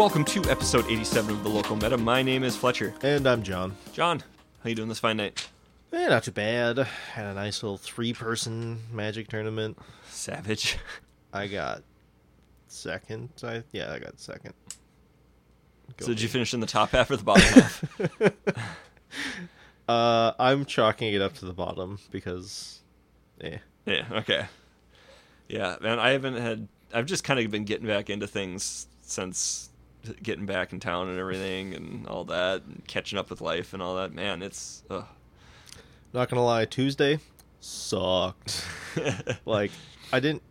welcome to episode 87 of the Local Meta. My name is Fletcher. And I'm John. John, how you doing this fine night? Eh, not too bad. Had a nice little three-person Magic tournament. Savage. I got second. I yeah, I got second. Go so did you finish in the top half or the bottom half? Uh, I'm chalking it up to the bottom because, eh. yeah, okay. Yeah, man, I haven't had. I've just kind of been getting back into things since getting back in town and everything and all that, and catching up with life and all that. Man, it's. Ugh. Not gonna lie, Tuesday sucked. like, I didn't.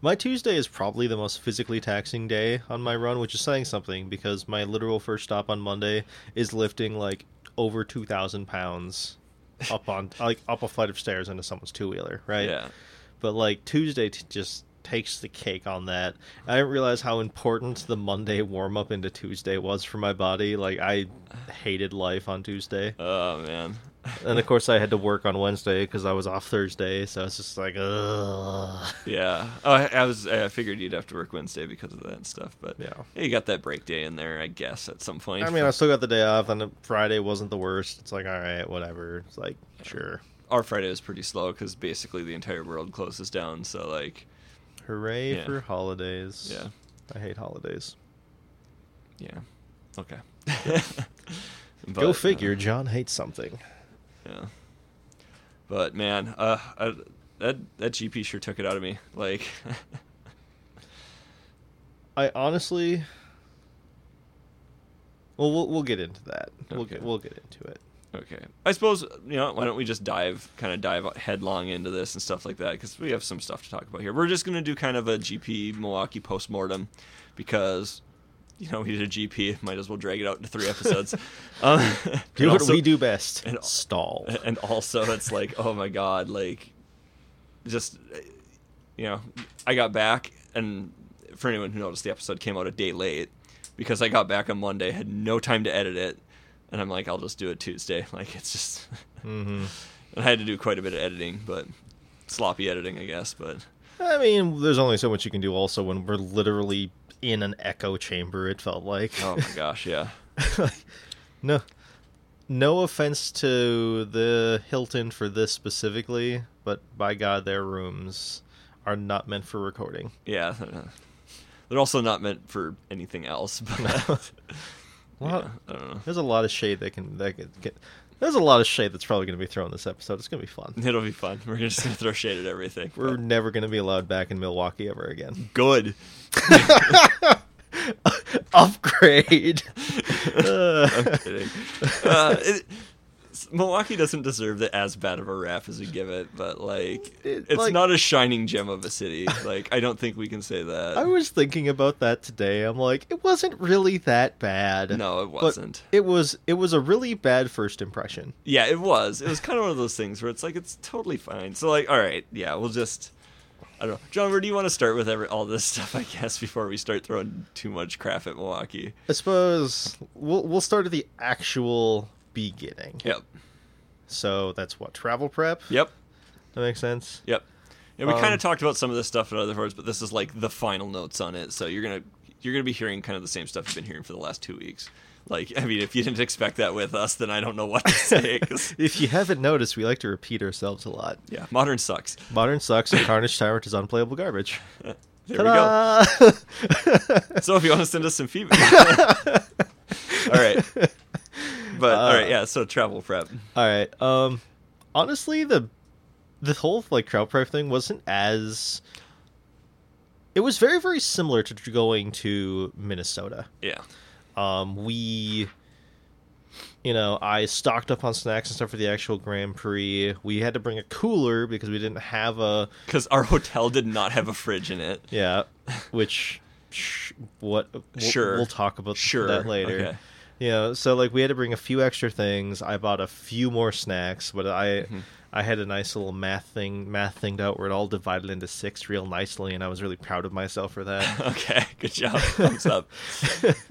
My Tuesday is probably the most physically taxing day on my run, which is saying something because my literal first stop on Monday is lifting like over two thousand pounds up on like up a flight of stairs into someone's two wheeler, right? Yeah. But like Tuesday t- just takes the cake on that. I didn't realize how important the Monday warm up into Tuesday was for my body. Like I hated life on Tuesday, Oh man. and of course I had to work on Wednesday because I was off Thursday. So it's just like, ugh. Yeah. Oh, I, I was. I figured you'd have to work Wednesday because of that and stuff, but Yeah. you got that break day in there, I guess, at some point. I mean, I still got the day off, and Friday wasn't the worst. It's like, all right, whatever. It's like, sure, our Friday is pretty slow because basically the entire world closes down. So like, hooray Yeah. for holidays. yeah, I hate holidays. yeah, okay. Go figure. uh, John hates something. yeah. But man, uh, I, that that GP sure took it out of me. Like, I honestly. Well, we'll we'll get into that. We'll get we'll get into it. Okay, I suppose you know why don't we just dive kind of dive headlong into this and stuff like that because we have some stuff to talk about here. We're just gonna do kind of a GP Milwaukee postmortem because. You know, we did a GP. Might as well drag it out into three episodes. um, Do what also- we do best. and- stall. and also it's like oh my god like just you know i got back and for anyone who noticed the episode came out a day late because i got back on monday had no time to edit it and i'm like i'll just do it tuesday like it's just hmm and i had to do quite a bit of editing but sloppy editing i guess but I mean, there's only so much you can do. Also, when we're literally in an echo chamber, it felt like. oh my gosh yeah Like, no, no offense to the Hilton for this specifically, but by God, their rooms are not meant for recording. yeah they're also not meant for anything else but Well, yeah, i don't know There's a lot of shade that can that can get. There's a lot of shade that's probably going to be thrown this episode. It's going to be fun. it'll be fun we're just gonna throw shade at everything We're but- never going to be allowed back in Milwaukee ever again. good Upgrade. I'm Uh, kidding. Uh, it, Milwaukee doesn't deserve it as bad of a rap as we give it, but like, It- it's like- not a shining gem of a city. Like, I don't think we can say that. I was thinking about that today. I'm like, it wasn't really that bad. no, it wasn't. It was. It was a really bad first impression. Yeah, it was. It was kind of one of those things where it's like it's totally fine. So like, all right, yeah, we'll just. I don't know, John. Where do you want to start with every, all this stuff? I guess before we start throwing too much crap at Milwaukee. I suppose we'll we'll start at the actual beginning. Yep. So that's what travel prep. Yep. That makes sense. Yep. Yeah, we Um, kind of talked about some of this stuff in other words, but this is like the final notes on it. So you're gonna you're gonna be hearing kind of the same stuff you've been hearing for the last two weeks. Like, I mean, if you didn't expect that with us, then I don't know what to say. If you haven't noticed, we like to repeat ourselves a lot. yeah, modern sucks. Modern sucks and Carnage Tyrant is unplayable garbage. There we go. So if you want to send us some feedback, all right. But all right, yeah. So travel prep. All right. Um, honestly, the the whole like crowd prep thing wasn't as. It was very very similar to going to Minnesota. Yeah. Um, we, you know, I stocked up on snacks and stuff for the actual Grand Prix. We had to bring a cooler because we didn't have a Because our hotel did not have a fridge in it. yeah, which. Sh- what we'll, Sure. we'll talk about Sure. that later Okay. You know so like we had to bring a few extra things i bought a few more snacks but i Mm-hmm. i had a nice little math thing math thinged out where it all divided into six real nicely and i was really proud of myself for that Okay. Good job. Thumbs up.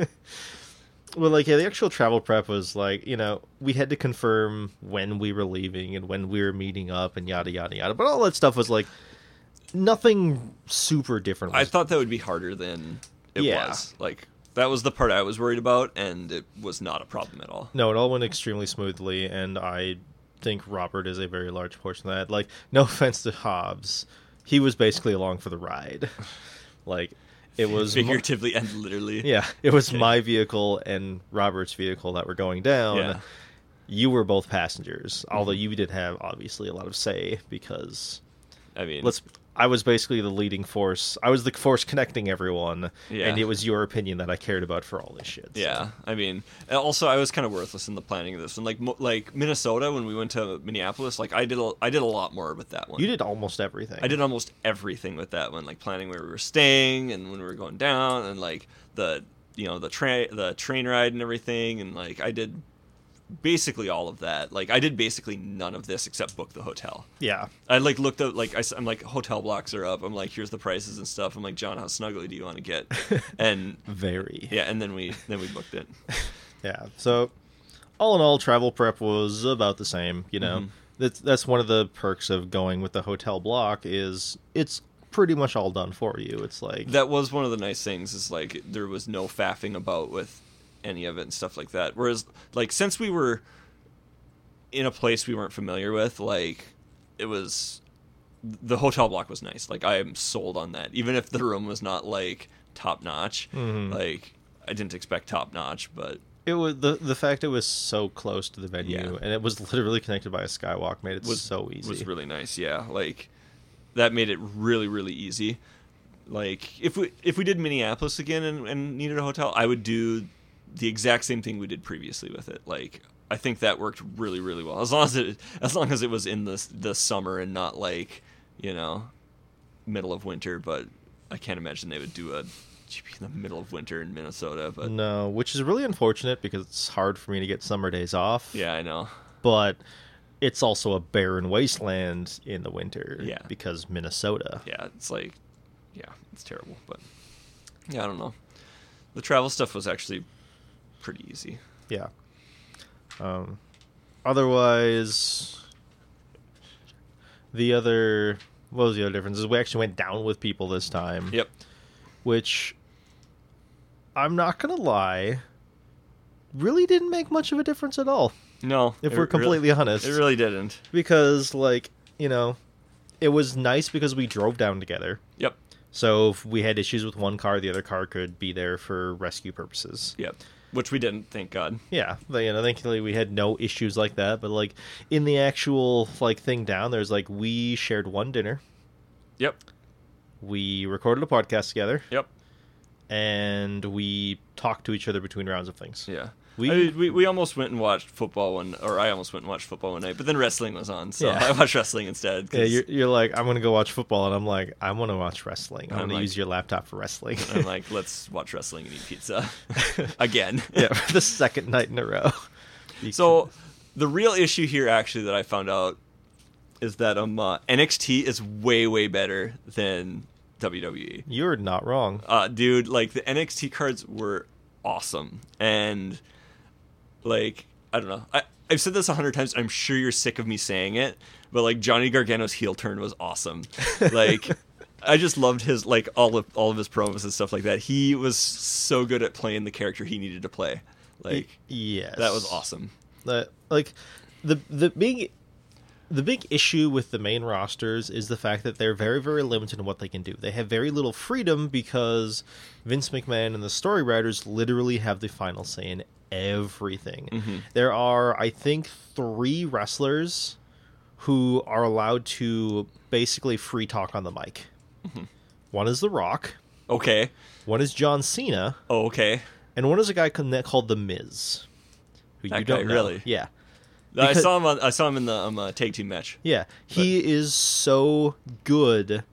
well like yeah the actual travel prep was like you know we had to confirm when we were leaving and when we were meeting up and yada yada yada but all that stuff was like nothing super different I thought that would be harder than it Yeah. was. Like that was the part I was worried about, and it was not a problem at all. No, it all went extremely smoothly, and I think Robert is a very large portion of that. Like, no offense to Hobbs, he was basically along for the ride. like, it was Figuratively and literally. yeah, it was Okay. my vehicle and Robert's vehicle that were going down. Yeah. You were both passengers, although Mhm. you did have obviously a lot of say because I mean, let's. I was basically the leading force. I was the force connecting everyone, Yeah. and it was your opinion that I cared about for all this shit. so. Yeah, I mean, also I was kind of worthless in the planning of this, and like mo- like Minnesota when we went to Minneapolis, like I did a, I did a lot more with that one. you did almost everything. I did almost everything with that one, like planning where we were staying and when we were going down, and like the you know the train the train ride and everything, and like I did basically all of that. Like I did basically none of this except book the hotel. Yeah, I like looked up like I, am like hotel blocks are up. I'm like here's the prices and stuff. I'm like John, how snuggly do you want to get? And very. yeah, and then we then we booked it. Yeah. So, all in all, travel prep was about the same. You know, Mhm. that's that's one of the perks of going with the hotel block is it's pretty much all done for you. It's like that was one of the nice things is like there was no faffing about with any of it and stuff like that whereas like since we were in a place we weren't familiar with like it was the hotel block was nice like i am sold on that even if the room was not like top notch Mhm. like i didn't expect top notch but it was the the fact it was so close to the venue Yeah. and it was literally connected by a skywalk made it was so easy. It was really nice yeah like that made it really really easy like if we if we did minneapolis again and, and needed a hotel i would do the exact same thing we did previously with it like i think that worked really really well as long as it as long as it was in the the summer and not like you know middle of winter but i can't imagine they would do a GP in the middle of winter in minnesota but no, which is really unfortunate because it's hard for me to get summer days off. yeah i know But it's also a barren wasteland in the winter. Yeah. Because Minnesota. yeah, it's like, yeah, it's terrible. But yeah, I don't know. The travel stuff was actually pretty easy. Yeah. Um, otherwise, the other what was the other difference? Is we actually went down with people this time. Yep. Which I'm not gonna lie, really didn't make much of a difference at all. No, If we're really- completely honest, it really didn't. because like you know, it was nice because we drove down together. Yep. So if we had issues with one car, the other car could be there for rescue purposes. Yep. Which we didn't, thank God. Yeah, but, you know, thankfully we had no issues like that. But like in the actual like thing down, there's like we shared one dinner, Yep. we recorded a podcast together, Yep. and we talked to each other between rounds of things. Yeah. We- We, we we almost went and watched football one, or I almost went and watched football one night, but then wrestling was on, so Yeah. I watched wrestling instead. Yeah, you're, you're like I'm gonna go watch football, and I'm like I want to watch wrestling. I'm, I'm gonna like- use your laptop for wrestling. I'm like, let's watch wrestling and eat pizza again. yeah, for the second night in a row. You So the real issue here, actually, that I found out is that um uh, NXT is way way better than WWE. You're not wrong. Uh, dude, like the NXT cards were awesome, and like I don't know, I I've said this a hundred times. I'm sure you're sick of me saying it, but like Johnny Gargano's heel turn was awesome. Like. I just loved his like all of all of his promos and stuff like that. He was so good at playing the character he needed to play. Like yes, that was awesome. that like the the big the big issue with the main rosters is the fact that they're very very limited in what they can do. They have very little freedom because Vince McMahon and the story writers literally have the final say in everything. Mhm. There are I think 3 wrestlers who are allowed to basically free talk on the mic. One is The Rock, Okay. one is John Cena, Oh, okay. and one is a guy called called The Miz. Who That you don't know. really? Yeah. I saw him. On, I saw him in the um, uh, tag team match. Yeah, he is so good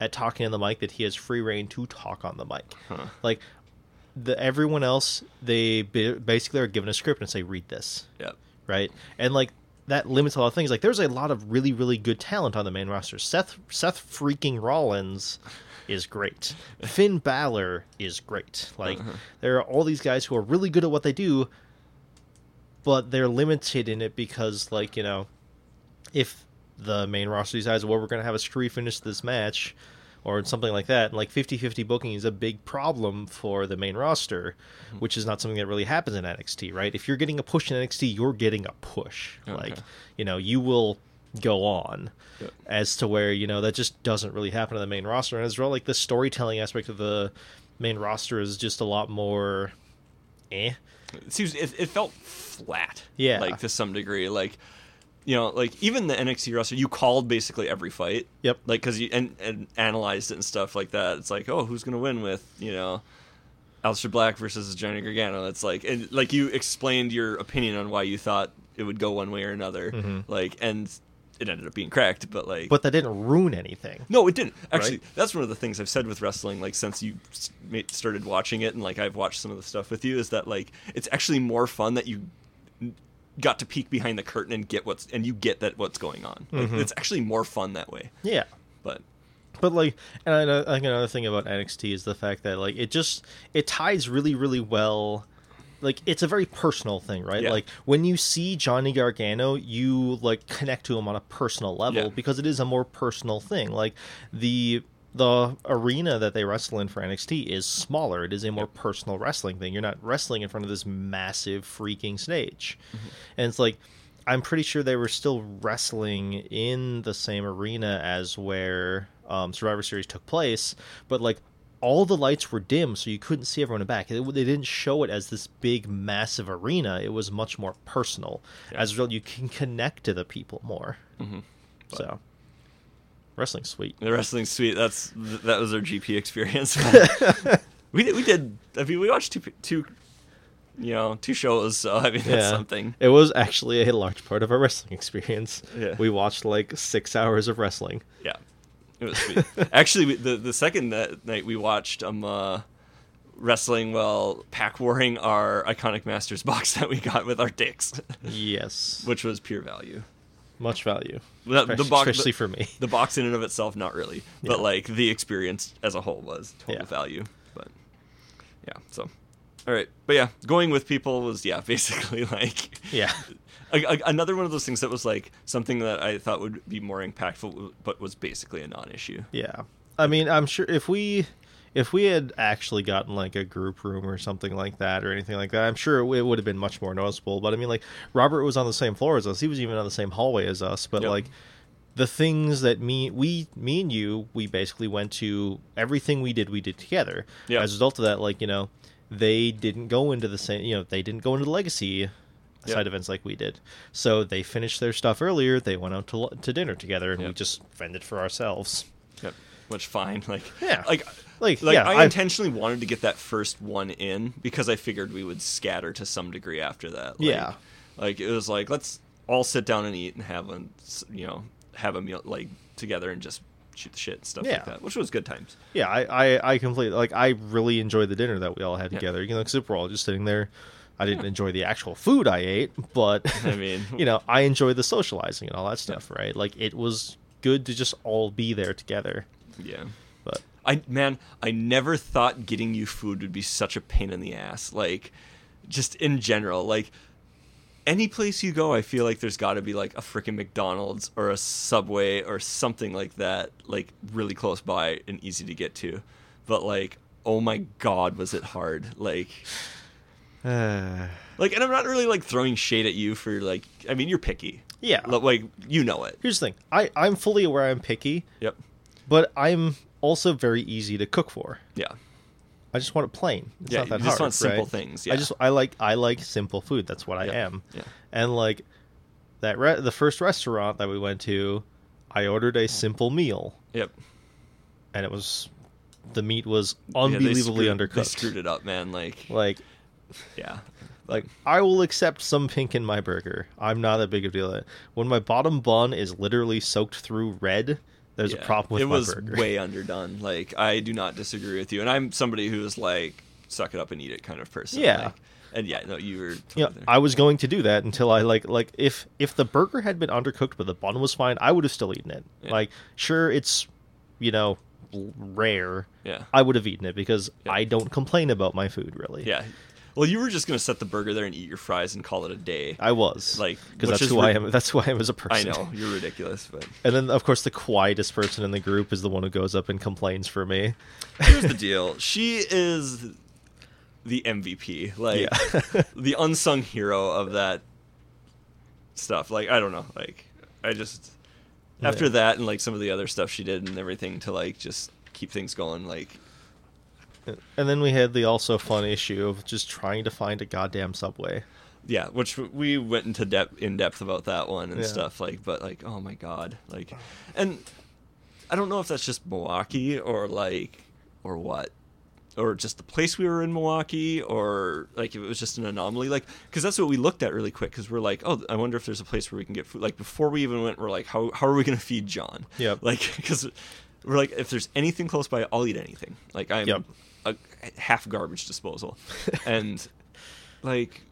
at talking on the mic that he has free reign to talk on the mic. Huh. Like the everyone else, they basically are given a script and say, "Read this," Yep. right? And like that limits a lot of things. Like there's a lot of really, really good talent on the main roster. Seth Seth freaking Rollins is great. Finn Balor is great. Like Uh-huh. there are all these guys who are really good at what they do, but they're limited in it because, like you know, if the main roster decides, well, we're going to have a screw finish this match, or something like that. And like 50-50 booking is a big problem for the main roster, Hmm. which is not something that really happens in NXT, right? If you're getting a push in NXT, you're getting a push. Okay. Like, you know, you will go on. Yep. As to where, you know, that just doesn't really happen on the main roster. And as well, like the storytelling aspect of the main roster is just a lot more eh. It seems it, it felt flat Yeah. like to some degree like you know like even the nxt roster you called basically every fight Yep. like because you and, and analyzed it and stuff like that it's like oh who's gonna win with you know Aleister Black versus Johnny Gargano. It's like and like you explained your opinion on why you thought it would go one way or another. Mhm. Like and it ended up being cracked, but like But that didn't ruin anything. no, it didn't. Actually, Right? that's one of the things I've said with wrestling. Like since you started watching it, and like I've watched some of the stuff with you, is that like it's actually more fun that you got to peek behind the curtain and get what's and you get that what's going on. Like, Mhm. It's actually more fun that way. Yeah. But But like, and I, I think another thing about NXT is the fact that like it just it ties really really well. Like it's a very personal thing, right? Yeah. Like when you see Johnny Gargano, you like connect to him on a personal level Yeah. because it is a more personal thing. Like the the arena that they wrestle in for NXT is smaller. It is a more personal wrestling thing. You're not wrestling in front of this massive freaking stage. And it's like I'm pretty sure they were still wrestling in the same arena as where um, Survivor Series took place, but like all the lights were dim, so you couldn't see everyone in the back. They, they didn't show it as this big, massive arena. It was much more personal. Yeah. As a result, you can connect to the people more. Mhm. So, wrestling sweet. the wrestling sweet. That's that was our GP experience. we did. We did. I mean, we watched two two. You know, two shows. So I mean, that's Yeah. something. It was actually a large part of our wrestling experience. Yeah. We watched like six hours of wrestling. Yeah, it was sweet. Actually, we- the the second that night we watched um uh, wrestling while pack warring our iconic masters box that we got with our dicks, Yes. which was pure value. Much value. The, the Especially, box, especially the, for me. the box in and of itself, not really, but like the experience as a whole was total Yeah. value. But yeah, so all right, but yeah, going with people was yeah, basically like Yeah. A, another one of those things that was like something that I thought would be more impactful, but was basically a non-issue. Yeah. I mean, I'm sure if we if we had actually gotten like a group room or something like that or anything like that, I'm sure it would have been much more noticeable. But I mean, like Robert was on the same floor as us. He was even on the same hallway as us. But Yep. like the things that me we me and you we basically went to everything we did we did together. Yep. As a result of that, like you know, they didn't go into the same. You know, they didn't go into the legacy. Yep. Side events like we did, so they finished their stuff earlier. They went out to to dinner together, and we just fended for ourselves. Yep. Which fine, like Yeah. like Like, like yeah, I I- intentionally wanted to get that first one in because I figured we would scatter to some degree after that. Like, Yeah. like it was like let's all sit down and eat and have a you know have a meal like together and just shoot the shit and stuff Yeah. like that, which was good times. Yeah, I, I, I completely like. I really enjoyed the dinner that we all had Yeah. together. You know, because we're all just sitting there. I didn't enjoy the actual food I ate, but I mean, you know, I enjoyed the socializing and all that stuff. Right? Like it was good to just all be there together. yeah. But I man, I never thought getting you food would be such a pain in the ass. Like, just in general, like any place you go, I feel like there's got to be like a freaking McDonald's or a Subway or something like that, like really close by and easy to get to. But like, oh my god, was it hard? Like, like, and I'm not really like throwing shade at you for like. I mean, you're picky. yeah. Like you know it. Here's the thing. I I'm fully aware I'm picky, Yep. but I'm also very easy to cook for. Yeah. I just want it plain. It's Yeah, not that you just hard, want simple right? things, I just I like I like simple food. That's what I Yeah, am. yeah. And like that re- the first restaurant that we went to, I ordered a simple meal, Yep. and it was the meat was Yeah, they unbelievably undercooked. They screwed it up, man. Like, Like yeah. like I will accept some pink in my burger. I'm not that big of a deal. When my bottom bun is literally soaked through red, there's Yeah, a problem with it my was burger. way underdone. Like I do not disagree with you, and I'm somebody who is like suck it up and eat it kind of person. Yeah. like- and yeah, no, you were. Totally Yeah, there. I was going to do that until I like like if if the burger had been undercooked but the bun was fine, I would have still eaten it. Yeah. Like sure it's you know rare. yeah, I would have eaten it because Yeah. I don't complain about my food really. yeah. Well, you were just gonna set the burger there and eat your fries and call it a day. I was Like, because that's who I ri- am. That's who I am as a I person. I know you're ridiculous, but And then, of course, the quietest person in the group is the one who goes up and complains for me. here's the deal: she is the MVP, like Yeah. the unsung hero of that stuff. Like, I don't know, like I just after Yeah. that and like some of the other stuff she did and everything to like just keep things going. Like, And then we had the also fun issue of just trying to find a goddamn subway. yeah, which we went into depth in depth about that one and Yeah. stuff. Like, but like, oh my god, like, and I don't know if that's just Milwaukee or like or what. Or just the place we were in Milwaukee, or like if it was just an anomaly, like because that's what we looked at really quick. Because we're like, oh, I wonder if there's a place where we can get food. Like before we even went, we're like, how how are we gonna feed John? Yeah, Like because we're like, if there's anything close by, I'll eat anything. Like I'm Yep. A half garbage disposal, and like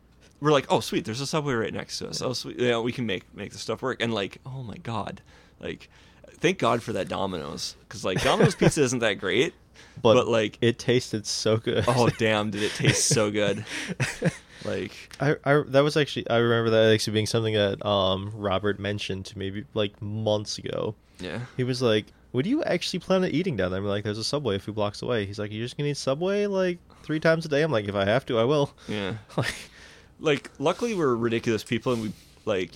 we're like, oh sweet, there's a subway right next to us. Oh sweet, yeah, we can make make the stuff work. And like, oh my god, like thank God for that Domino's because like Domino's pizza isn't that great, But, but, like, it tasted so good. oh damn, did it taste so good? Like, I, I that was actually I remember that actually being something that um Robert mentioned to me like months ago. yeah, He was like, "What do you actually plan on eating down there?" I'm like, "There's a Subway a few blocks away." He's like, you're just gonna eat Subway like three times a day?" I'm like, "If I have to, I will." yeah. like, Like, luckily we're ridiculous people, and we like.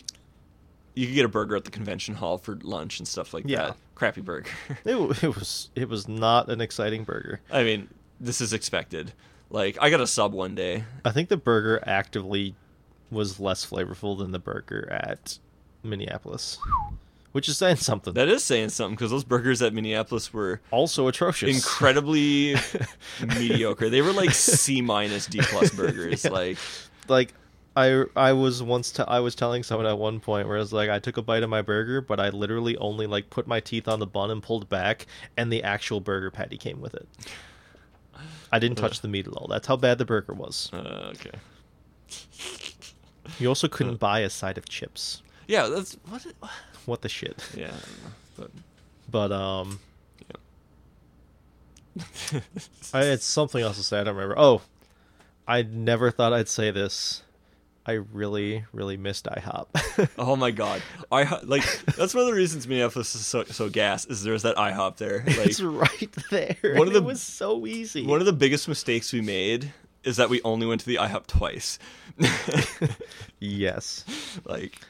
You could get a burger at the convention hall for lunch and stuff like Yeah. that. Crappy burger. it, it was it was not an exciting burger. I mean, this is expected. Like, I got a sub one day. I think the burger actively was less flavorful than the burger at Minneapolis, which is saying something. That is saying something because those burgers at Minneapolis were also atrocious. incredibly mediocre. They were like C minus D plus burgers. Yeah. Like, like I I was once t- I was telling someone at one point where I was like I took a bite of my burger, but I literally only like put my teeth on the bun and pulled back, and the actual burger patty came with it. I didn't touch the meat at all. That's how bad the burger was. uh, okay, You also couldn't buy a side of chips. yeah, that's what. It, What the shit? yeah, I don't know, but But um, I had something else to say. I don't remember. Oh, I never thought I'd say this. I really, really missed IHOP. oh my god, I like that's one of the reasons Minneapolis is so so gas is there's that IHOP there. Like, it's right there. One of the- it was so easy. one of the biggest mistakes we made is that we only went to the IHOP twice. yes. like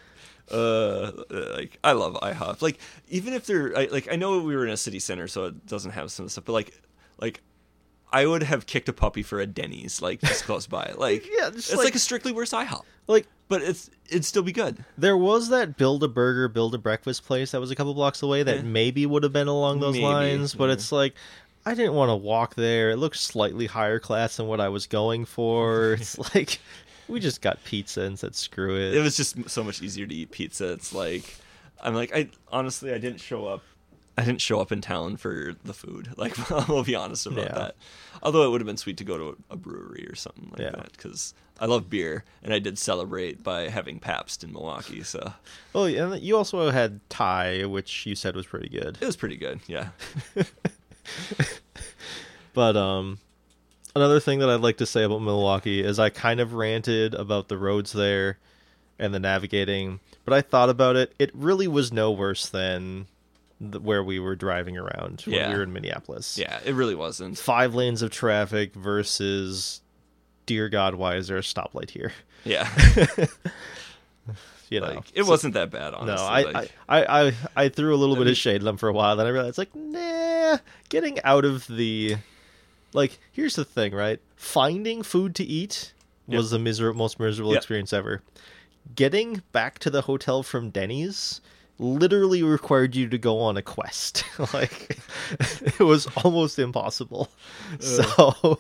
uh like i love ihop like even if they're I, like i know we were in a city center so it doesn't have some stuff but like like i would have kicked a puppy for a denny's like just close by like Yeah, just it's like, like- a strictly worse ihop Like but it's it'd still be good there was that build a burger, build a breakfast place that was a couple blocks away that Yeah. maybe would have been along those Maybe, lines, but yeah. it's like I didn't want to walk there. It looked slightly higher class than what I was going for. It's like we just got pizza and said screw it. it was just so much easier to eat pizza it's like i'm like i honestly i didn't show up i didn't show up in town for the food like i'll be honest about Yeah. that although it would have been sweet to go to a brewery or something like Yeah. that because i love beer and i did celebrate by having pabst in milwaukee so oh, yeah, and you also had Thai, which you said was pretty good. it was pretty good yeah But um another thing that I'd like to say about Milwaukee is I kind of ranted about the roads there and the navigating, but I thought about it. It really was no worse than the, where we were driving around when Yeah. we were in Minneapolis. yeah it really wasn't Five lanes of traffic versus dear God, why is there a stoplight here? yeah You know. like it So- wasn't that bad honestly no, I, like, I, I, I, I threw a little I bit mean- of shade at them for a while. Then I realized, like, nah, getting out of the, like, here's the thing, right? Finding food to eat Yep. was the miser- most miserable Yep. experience ever. Getting back to the hotel from Denny's literally required you to go on a quest. like, it was almost impossible. So,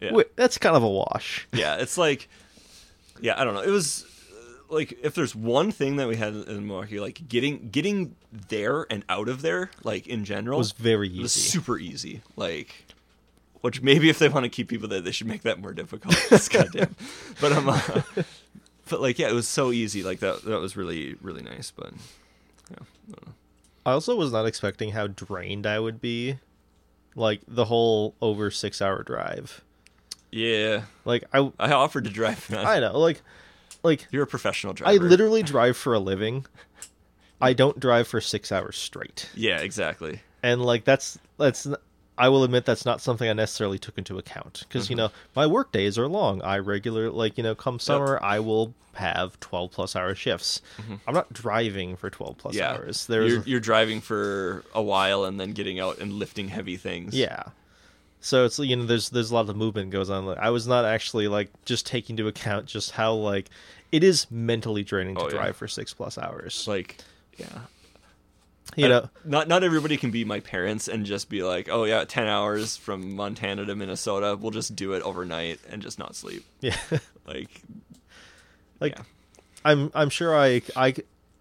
yeah. wi- that's kind of a wash. yeah, it's like, yeah, I don't know. It was uh, like if there's one thing that we had in Milwaukee, like getting getting there and out of there, like in general, was very was easy. super easy. Like, which maybe if they want to keep people there, they should make that more difficult. Goddamn. But um, uh, but like yeah, it was so easy. Like that that was really really nice. But yeah, I. I also was not expecting how drained I would be, like the whole over six hour drive. Yeah, Like I I offered to drive. Man. I know like like You're a professional driver. I literally drive for a living. I don't drive for 6 hours straight. Yeah, exactly. And like that's that's I will admit that's not something I necessarily took into account because you mm-hmm. know my work days are long. I regular like you know come summer I will have 12 plus hour shifts. Mm-hmm. I'm not driving for 12 plus yeah, hours. There's you're, you're driving for a while and then getting out and lifting heavy things. Yeah. So it's you know there's there's a lot of movement goes on. Like, I was not actually like just taking into account just how like it is mentally draining to Oh, yeah. drive for six plus hours. like yeah. you know, not not everybody can be my parents and just be like, oh yeah, ten hours from Montana to Minnesota, we'll just do it overnight and just not sleep. yeah. Like, like yeah. I'm I'm sure I I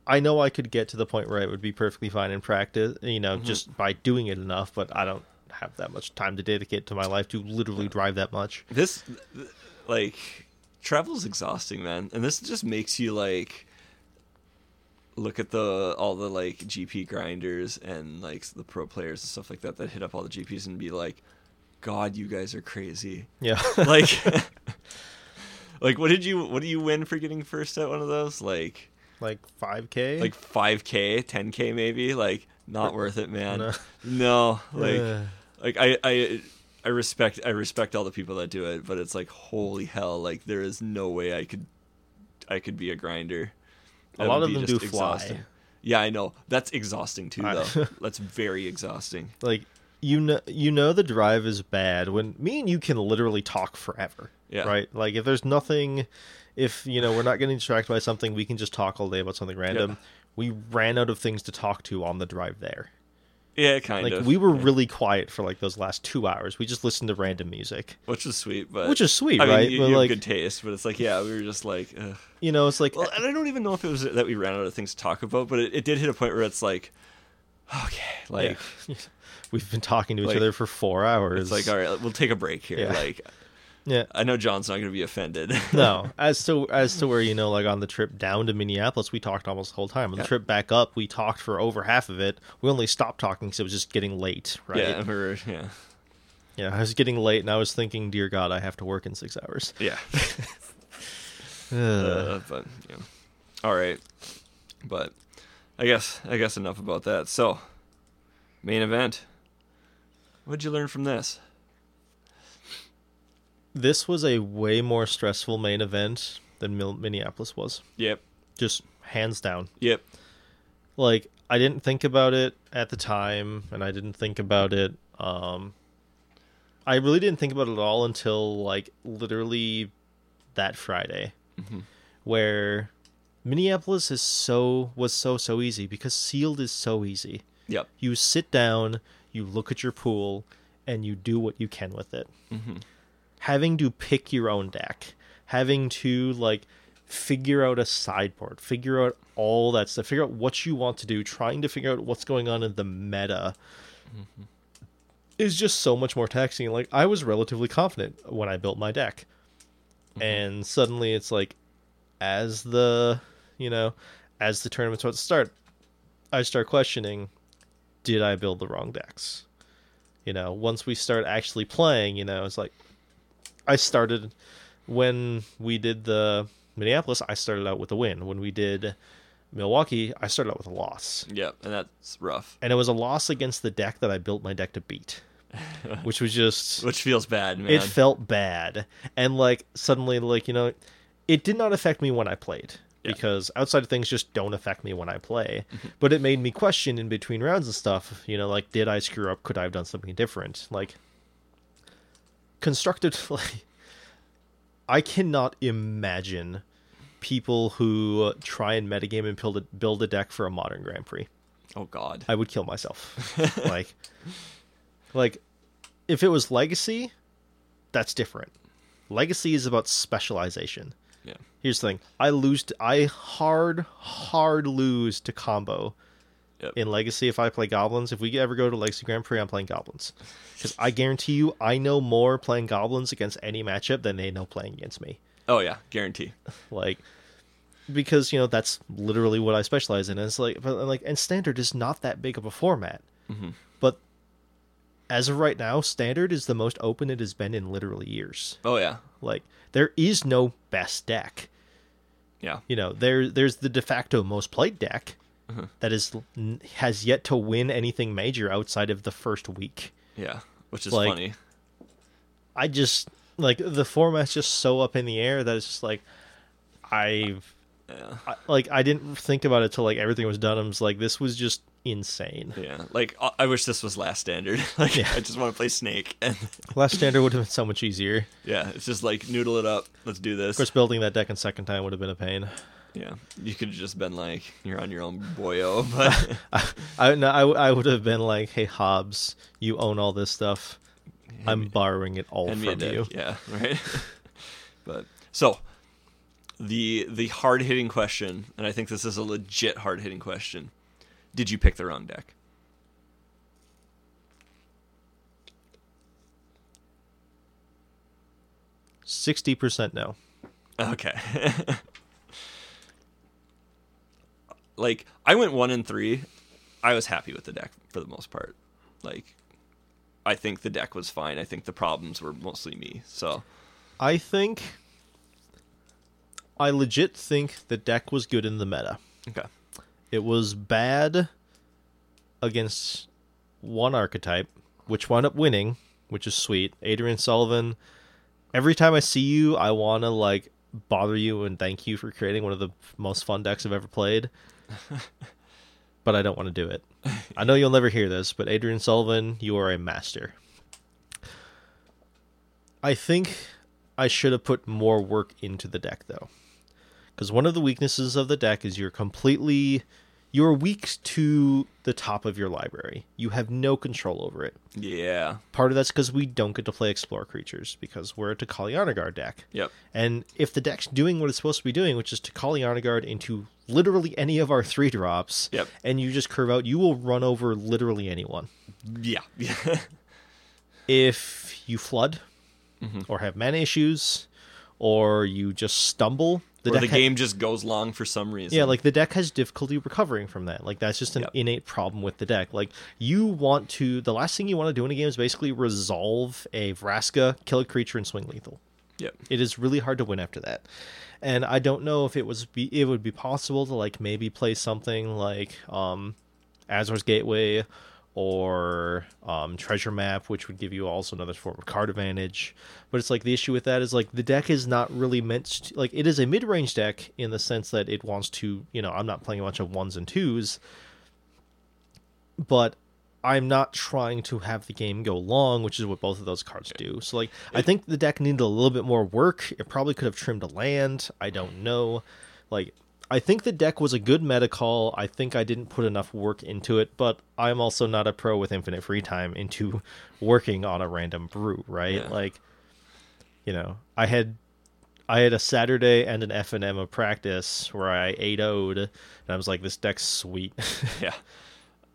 I know I could get to the point where it would be perfectly fine in practice, you know, Mm-hmm. just by doing it enough, but I don't have that much time to dedicate to my life to literally drive that much. this like travel's exhausting, man, and this just makes you like look at the all the like GP grinders and like the pro players and stuff like that that hit up all the GPs and be like, God, you guys are crazy. Yeah. like like what did you what do you win for getting first at one of those like like 5k? like 5k 10k maybe like not worth it man No. no, like like i i i respect i respect all the people that do it but it's like holy hell like there is no way i could i could be a grinder A lot of them do fly. yeah i know. That's exhausting too though. that's very exhausting. Like you know you know the drive is bad when me and you can literally talk forever Yeah. right? Like if there's nothing if you know we're not getting distracted by something we can just talk all day about something random. Yeah. we ran out of things to talk to on the drive there yeah kind like of we were really quiet for like those last two hours we just listened to random music which was sweet but which is sweet I mean, right you, but you like have good taste but it's like yeah we were just like ugh. you know it's like Well, and I don't even know if it was that we ran out of things to talk about, but it, it did hit a point where it's like, okay, like yeah. we've been talking to each like- other for four hours it's like, all right, we'll take a break here. Yeah. Like, yeah I know John's not going to be offended. no as to as to where you know like on the trip down to minneapolis we talked almost the whole time on the Yeah. trip back up we talked for over half of it we only stopped talking because it was just getting late right yeah, yeah, yeah i was getting late and i was thinking dear god i have to work in six hours yeah. Uh, but yeah, all right. But I guess I guess enough about that. So, main event. What'd you learn from this? This was a way more stressful main event than Mil- minneapolis was Yep, just hands down yep, like I didn't think about it at the time, and I didn't think about it. Um, I really didn't think about it at all until like literally that Friday, Mhm. where Minneapolis is so was so so easy because sealed is so easy. yep. You sit down, you look at your pool, and you do what you can with it. Mhm. Having to pick your own deck, having to like figure out a sideboard, figure out all that stuff, figure out what you want to do, trying to figure out what's going on in the meta is just so much more taxing. Like I was relatively confident when I built my deck. Mm-hmm. And suddenly it's like as the you know, as the tournament's about to start, I start questioning, did I build the wrong decks? You know, once we start actually playing, you know, it's like I started when we did the Minneapolis, I started out with a win. When we did Milwaukee, I started out with a loss. Yep, and that's rough. And it was a loss against the deck that I built my deck to beat. Which was just Which feels bad, man. it felt bad. And like suddenly like, you know, it did not affect me when I played. Yeah. Because outside of things just don't affect me when I play. But it made me question in between rounds and stuff, you know, like did I screw up? Could I have done something different? Like constructed like I cannot imagine people who try and metagame and build a, build a deck for a modern Grand Prix. oh God. I would kill myself. like, like, if it was Legacy, that's different. Legacy is about specialization. Yeah. Here's the thing: I lose. To, I hard, hard lose to combo Yep. in Legacy if I play goblins. If we ever go to Legacy Grand Prix, I'm playing goblins because I guarantee you, I know more playing goblins against any matchup than they know playing against me. Oh yeah, guarantee. Like, because you know that's literally what I specialize in. And it's like, but like, and standard is not that big of a format. Mhm. But as of right now, standard is the most open it has been in literally years. Oh yeah, Like there is no best deck. yeah, You know, there there's the de facto most played deck Uh-huh. that is has yet to win anything major outside of the first week. yeah. Which is Like- funny. I just like the format's just so up in the air that it's just like I've Yeah, I, like I didn't think about it till like everything was done. I was like, this was just insane. yeah. Like I- I wish this was last standard. like Yeah. I just want to play Snake, and Last standard would have been so much easier. yeah, it's just like noodle it up. Let's do this. Of course, building that deck in second time would have been a pain. Yeah, you could have just been like, you're on your own, boyo. But I no, I, I would have been like, hey Hobbs, you own all this stuff. I'm me- borrowing it all hand from you. Yeah, right. but so the the hard hitting question, and I think this is a legit hard hitting question. Did you pick the wrong deck? Sixty percent no. Okay. Like I went one and three. I was happy with the deck for the most part. Like I think the deck was fine. I think the problems were mostly me. So I think I legit think the deck was good in the meta. okay. It was bad against one archetype, which wound up winning, which is sweet. Adrian Sullivan. Every time I see you, I want to like bother you and thank you for creating one of the most fun decks I've ever played. but I don't want to do it. I know you'll never hear this, but Adrian Sullivan, you are a master. I think I should have put more work into the deck though. Because one of the weaknesses of the deck is you're completely you're weak to the top of your library. You have no control over it. Yeah. Part of that's because we don't get to play explore creatures because we're a Takali Guard deck. Yep. And if the deck's doing what it's supposed to be doing, which is to call Guard into literally any of our three drops, Yep. and you just curve out, you will run over literally anyone. Yeah. If you flood, Mm-hmm. or have mana issues, or you just stumble, the or the ha- game just goes long for some reason. Yeah, like the deck has difficulty recovering from that. Like that's just an Yep. innate problem with the deck. Like you want to the last thing you want to do in a game is basically resolve a Vraska, kill a creature and swing lethal. Yep. It is really hard to win after that. And I don't know if it was be it would be possible to like maybe play something like um Azor's Gateway or um, Treasure Map, which would give you also another form of card advantage. But it's like the issue with that is like the deck is not really meant to, like it is a mid range deck in the sense that it wants to, you know, I'm not playing a bunch of ones and twos, but I'm not trying to have the game go long, which is what both of those cards do. So like I think the deck needed a little bit more work. It probably could have trimmed a land. I don't know. Like I think the deck was a good meta call. I think I didn't put enough work into it, but I'm also not a pro with infinite free time into working on a random brew, right? Yeah. Like you know, I had I had a Saturday and an F and M of practice where I 8 0'd, and I was like, this deck's sweet. Yeah.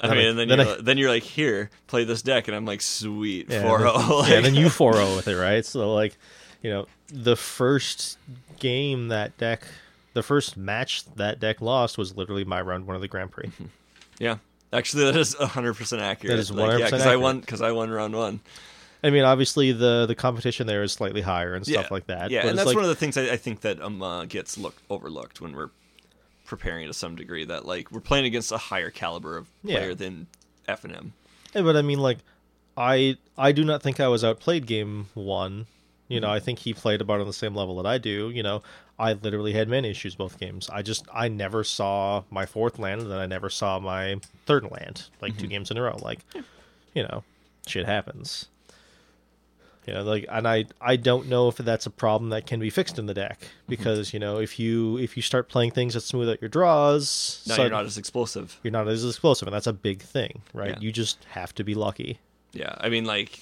I mean, and then, then you're, I- then you're like, here, play this deck, and I'm like, sweet, Yeah, 4 0. and then- yeah, then you 4 0 with it, right? So, like, you know, the first game that deck, the first match that deck lost was literally my round one of the Grand Prix. Yeah. Actually, that is 100% accurate. That is Like, yeah, 100% because I won, because I won round one. I mean, obviously, the the competition there is slightly higher and stuff yeah. like that. Yeah, and that's like, one of the things I, I think that um uh, gets look overlooked when we're preparing to some degree. That like we're playing against a higher caliber of Yeah. player than F and M. Yeah, but I mean, like, I I do not think I was outplayed game one. You know, Mm-hmm. I think he played about on the same level that I do. You know, I literally had mana issues both games. I just I never saw my fourth land, and then I never saw my third land, like Mm-hmm. two games in a row. Like, you know, shit happens. You know, like, and I I don't know if that's a problem that can be fixed in the deck Mm-hmm. because you know if you if you start playing things that smooth out your draws, Now so- you're not as explosive. you're not as explosive, and that's a big thing, right? Yeah. You just have to be lucky. Yeah, I mean like,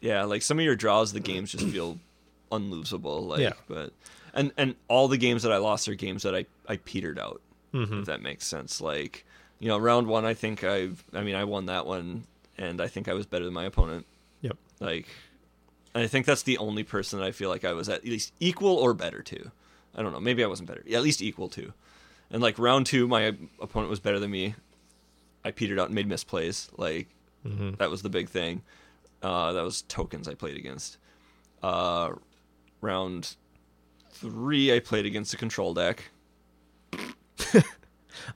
yeah, like some of your draws, the games just feel unlosable. Like, Yeah. but and and all the games that I lost are games that I I petered out. Mhm. If that makes sense. Like, you know, round one, I think I've, I mean, I won that one, and I think I was better than my opponent. Yep. Like, and I think that's the only person that I feel like I was at least equal or better to. I don't know. Maybe I wasn't better. Yeah, at least equal to. And like round two, my opponent was better than me. I petered out and made misplays. Like That was the big thing. Uh, that was tokens I played against. Uh, round three, I played against a control deck.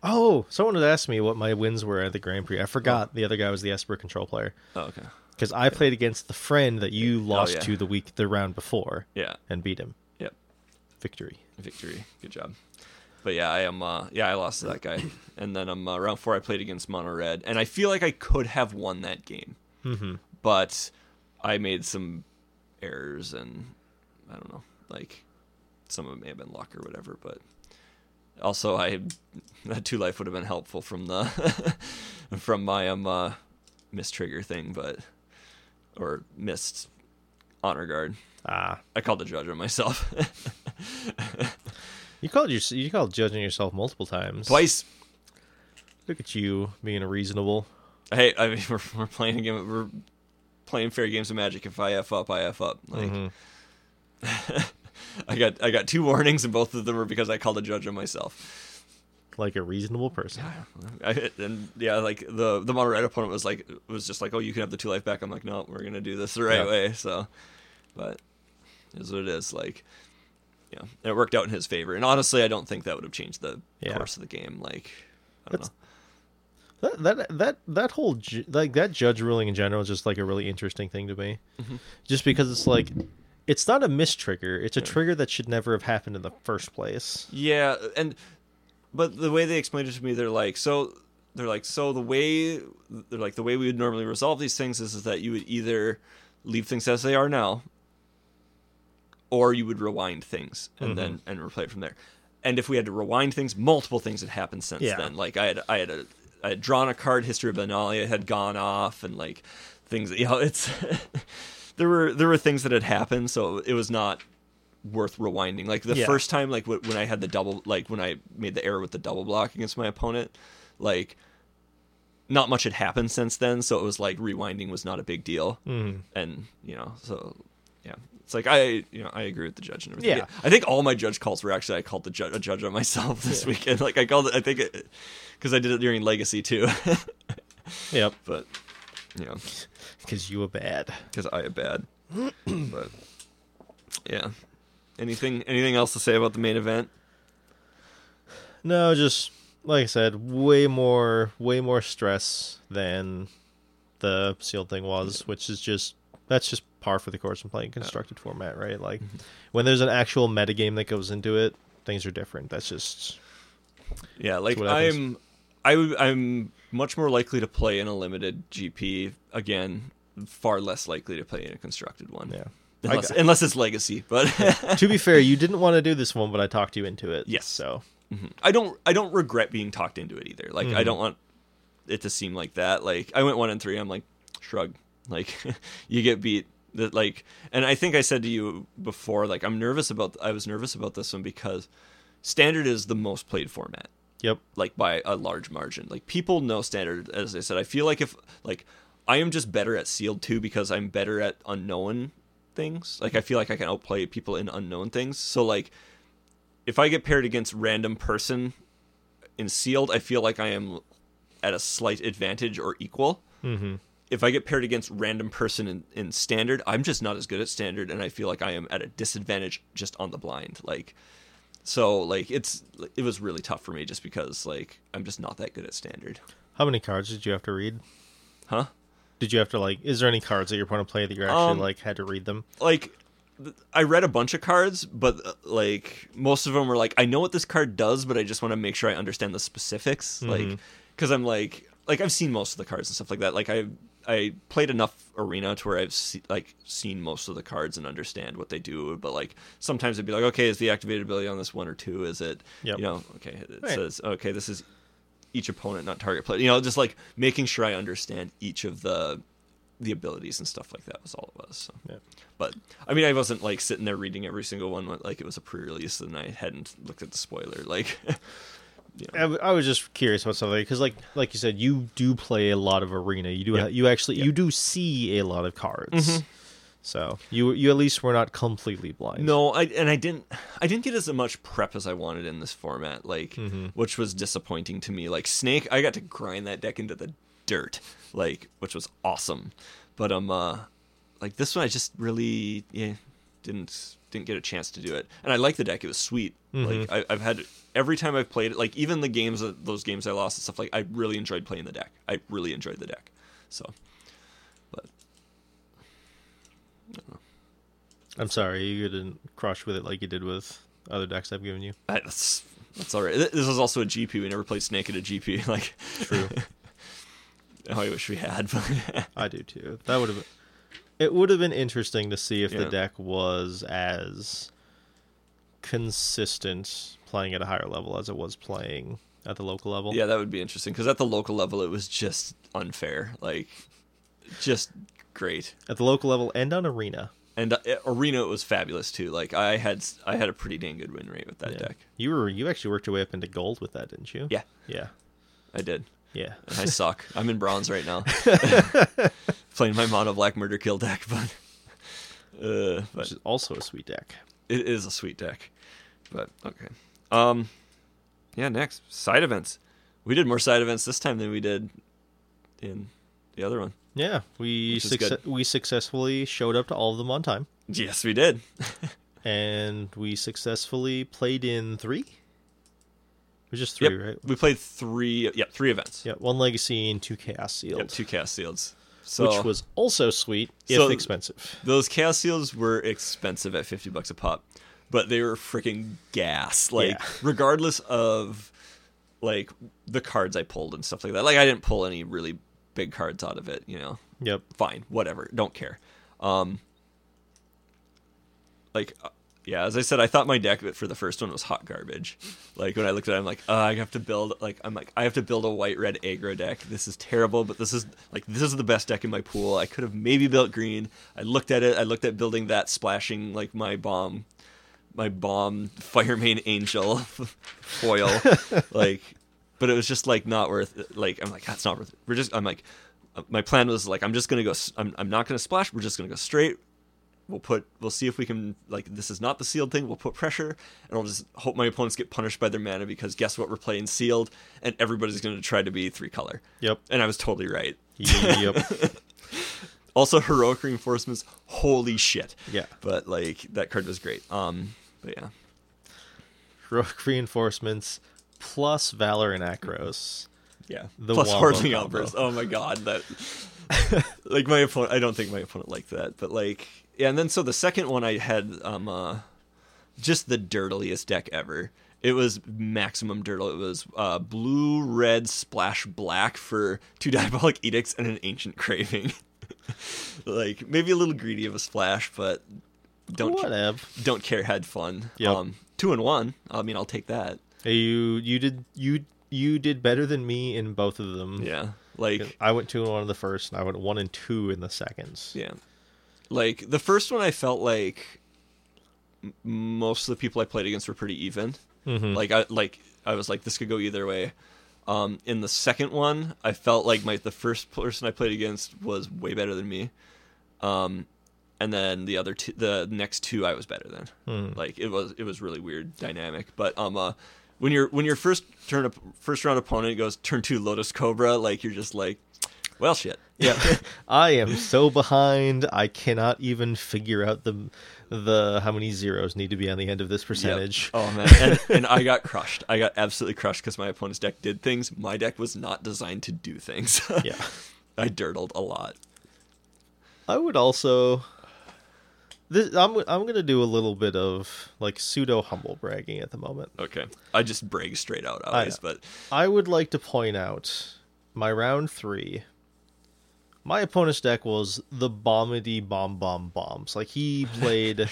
Oh, someone had asked me what my wins were at the Grand Prix. I forgot the other guy was the Esper control player Oh, okay. Because I played against the friend that you lost yeah. to the week the round before Yeah. and beat him. Yep. Victory. Victory. Good job. But yeah, I am. Uh, yeah, I lost to that guy, and then um, uh, round four I played against Mono Red, and I feel like I could have won that game, Mm-hmm. but I made some errors, and I don't know, like some of it may have been luck or whatever. But also, I that two life would have been helpful from the from my um uh, miss trigger thing, but or missed honor guard. Ah, I called the judge on myself you called your you called judging yourself multiple times. twice. Look at you being reasonable. Hey, I mean, we're, we're playing a game. We're playing fair games of Magic. If I f up, I f up. Like, Mhm. I got I got two warnings, and both of them were because I called a judge on myself. Like a reasonable person. I, and yeah, like the the red opponent was like was just like, oh, you can have the two life back. I'm like, no, we're gonna do this the right Yeah. way. So, but it is what it is. Like, yeah, and it worked out in his favor. And honestly, I don't think that would have changed the Yeah. course of the game. Like, I don't That's- know. That that that that whole ju- like that judge ruling in general is just like a really interesting thing to me, Mm-hmm. just because it's like it's not a mistrigger; it's a trigger that should never have happened in the first place. Yeah, and but the way they explained it to me, they're like, so they're like, so the way they're like the way we would normally resolve these things is, is that you would either leave things as they are now, or you would rewind things and mm-hmm. then and replay it from there. And if we had to rewind things, multiple things had happened since Yeah. then. Like I had I had a I had drawn a card, History of Benalia had gone off, and like things. You know, it's there were there were things that had happened, so it was not worth rewinding. Like the Yeah. first time, like when I had the double, like when I made the error with the double block against my opponent, like not much had happened since then, so it was like rewinding was not a big deal. Mm. And you know, so yeah, it's like I, you know, I agree with the judge and everything. Yeah. I think all my judge calls were actually I called the judge a judge on myself this weekend. Like I called it, I think it because I did it during Legacy too, Yep, but you know, because you were bad. because I am bad. but yeah, anything anything else to say about the main event? No, just like I said, way more, way more stress than the sealed thing was, which is just that's just par for the course in playing constructed format, right? Like when there's an actual metagame that goes into it, things are different. That's just Yeah, like. I'm, I I'm much more likely to play in a limited GP again. Far less likely to play in a constructed one. yeah. Unless, I- unless it's legacy. But to be fair, you didn't want to do this one, but I talked you into it. Yes. So I don't, I don't regret being talked into it either. Like I Mhm. don't want it to seem like that. Like I went one and three. I'm like shrug. Like you get beat. That like, and I think I said to you before. Like I'm nervous about. I was nervous about this one because standard is the most played format. yep. like by a large margin. Like people know standard as I said. I feel like if like I am just better at sealed too because I'm better at unknown things. Like I feel like I can outplay people in unknown things. So like if I get paired against random person in sealed, I feel like I am at a slight advantage or equal. Mm-hmm. If I get paired against random person in, in standard, I'm just not as good at standard, and I feel like I am at a disadvantage just on the blind. Like, so like it's it was really tough for me just because like I'm just not that good at standard, How many cards did you have to read? huh? Did you have to like? Is there any cards that your to play that you actually Um, like had to read them? Like, I read a bunch of cards, but uh, like most of them were like I know what this card does, but I just want to make sure I understand the specifics. Like, Mhm. because I'm like like I've seen most of the cards and stuff like that. Like I I played enough arena to where I've se- like seen most of the cards and understand what they do. But like sometimes it'd be like, okay, is the activated ability on this one or two? Is it Yep. you know okay? It Right. says okay, this is each opponent, not target player. You know, just like making sure I understand each of the the abilities and stuff like that was all it was. So. Yeah. But I mean, I wasn't like sitting there reading every single one like it was a pre-release, and I hadn't looked at the spoiler. Like, you know. I, w- I was just curious about something because, like, like you said, you do play a lot of arena. You do, Yeah. you actually, Yeah. you do see a lot of cards. Mhm. So you, you at least were not completely blind. No, I and I didn't I didn't get as much prep as I wanted in this format, like Mhm. which was disappointing to me. Like Snake, I got to grind that deck into the dirt, like which was awesome. But um, uh, like this one, I just really yeah didn't didn't get a chance to do it. And I like the deck; it was sweet. Like I, I've had every time I've played it, like even the games those games I lost and stuff. Like I really enjoyed playing the deck. I really enjoyed the deck. So, but I'm sorry you didn't crush with it like you did with other decks I've given you. I, that's that's all right. This was also a GP. We never played Snake at a GP. Like True. oh, I wish we had. But I do too. That would have been. It would have been interesting to see if the deck was as consistent playing at a higher level as it was playing at the local level. yeah, that would be interesting because at the local level, it was just unfair. Like just great. At the local level and on arena. And uh, arena was fabulous too. Like I had I had a pretty dang good win rate with that Yeah. deck. You were you actually worked your way up into gold with that, didn't you? Yeah, Yeah. I did. Yeah. And I suck. I'm in bronze right now. Playing my mono black murder kill deck, but uh, but Which is also a sweet deck. it is a sweet deck. But okay. Um yeah, next. Side events. We did more side events this time than we did in the other one. Yeah, we succe- we successfully showed up to all of them on time, Yes, we did. and we successfully played in three. It was just three, Yep. right? We played three yeah, three events. Yeah, one legacy and two chaos sealed, Yep, two chaos seals. So which was also sweet if So- expensive. those chaos seals were expensive at 50 bucks a pop, but they were freaking gas. Like Yeah. regardless of like the cards I pulled and stuff like that. Like I didn't pull any really big cards out of it, you know. Yep. fine, whatever, don't care. Um, like, uh, yeah, as I said, I thought my deck for the first one was hot garbage. Like when I looked at it, I'm like, uh, I have to build like I'm like I have to build a white red aggro deck. This is terrible, but this is like this is the best deck in my pool. I could have maybe built green. I looked at it. I looked at building that splashing like my bomb, my bomb Firemane Angel foil, like, but it was just like not worth. It. Like I'm like that's not worth it. We're just I'm like my plan was like I'm just gonna go. I'm I'm not gonna splash. We're just gonna go straight. We'll put. We'll see if we can like. This is not the sealed thing. We'll put pressure, and I'll just hope my opponents get punished by their mana because guess what? We're playing sealed, and everybody's gonna try to be three color. Yep. And I was totally right. Yep. Also, heroic reinforcements. Holy shit. yeah. But like that card was great. Um. But yeah. Heroic reinforcements plus valor and Akros. Yeah. The Plus Hordeling. Outburst. Oh my god, that like my opponent I don't think my opponent liked that, but like yeah, and then so the second one I had um uh just the dirtliest deck ever. It was maximum dirtle. It was uh, blue, red, splash, black for two diabolic edicts and an ancient craving. like maybe a little greedy of a splash, but don't Whatever. don't care. Had fun. Yep. Um, two and one. I mean, I'll take that. You you did you you did better than me in both of them. Yeah. Like I went two and one in the first, and I went one and two in the seconds. Yeah. Like the first one I felt like most of the people I played against were pretty even. Mhm. Like I like I was like this could go either way. Um in the second one, I felt like my the first person I played against was way better than me. Um and then the other two the next two I was better than. Hmm. Like it was it was really weird dynamic, but um uh when your when your first turn first round opponent goes turn 2 Lotus Cobra, like you're just like well shit. Yeah, I am so behind. I cannot even figure out the the how many zeros need to be on the end of this Yep. percentage. Oh man, and, and I got crushed. I got absolutely crushed because my opponent's deck did things. My deck was not designed to do things. Yeah, I dirtled a lot. I would also. This, I'm I'm gonna do a little bit of like pseudo humble bragging at the moment. Okay, I just brag straight out always, but I would like to point out my round three. My opponent's deck was the bombity bomb bomb bombs. Like he played,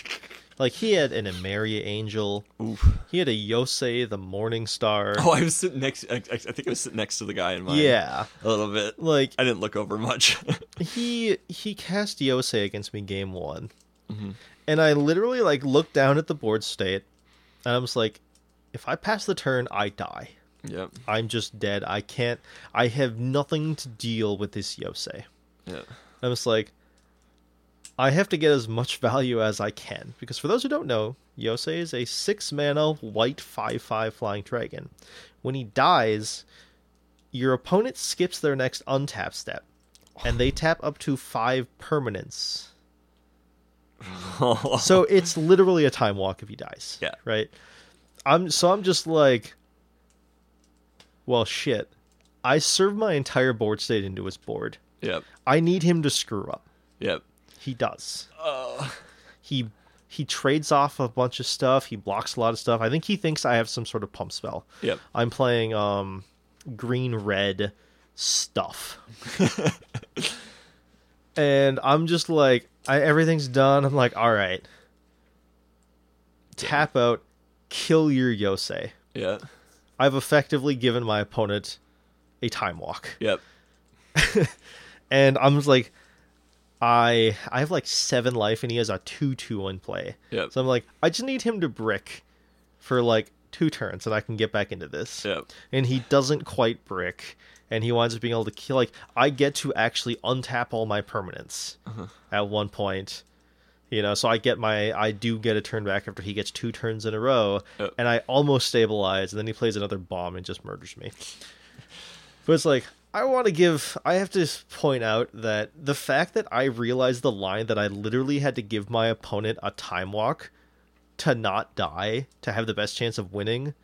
like he had an Emeria Angel. oof. He had a Yosei the Morning Star. Oh, I was sitting next. I, I I think I was sitting next to the guy in my yeah, a little bit. like I didn't look over much. he he cast Yosei against me game one, Mhm. and I literally like looked down at the board state, and I was like, if I pass the turn, I die. yep. I'm just dead. I can't. I have nothing to deal with this Yosei. Yeah. I was like, I have to get as much value as I can because for those who don't know, Yosei is a six mana white five five flying dragon. When he dies, your opponent skips their next untap step, and they tap up to five permanents. So it's literally a time walk if he dies. Yeah. Right. I'm so I'm just like, well, shit. I serve my entire board state into his board. yep, I need him to screw up. yep. He does. Uh, He he trades off a bunch of stuff. He blocks a lot of stuff. I think he thinks I have some sort of pump spell. yep. I'm playing um green red stuff. and I'm just like I everything's done. I'm like, all right. Tap out, kill your Yosei. Yeah, I've effectively given my opponent a time walk. yep. And I'm just like I I have like seven life and he has a two two in play. Yep. So I'm like, I just need him to brick for like two turns and I can get back into this. Yep. And he doesn't quite brick and he winds up being able to kill like I get to actually untap all my permanents Uh-huh. at one point. You know, so I get my I do get a turn back after he gets two turns in a row Yep. and I almost stabilize and then he plays another bomb and just murders me. But it's like I want to give I have to point out that the fact that I realized the line that I literally had to give my opponent a time walk to not die to have the best chance of winning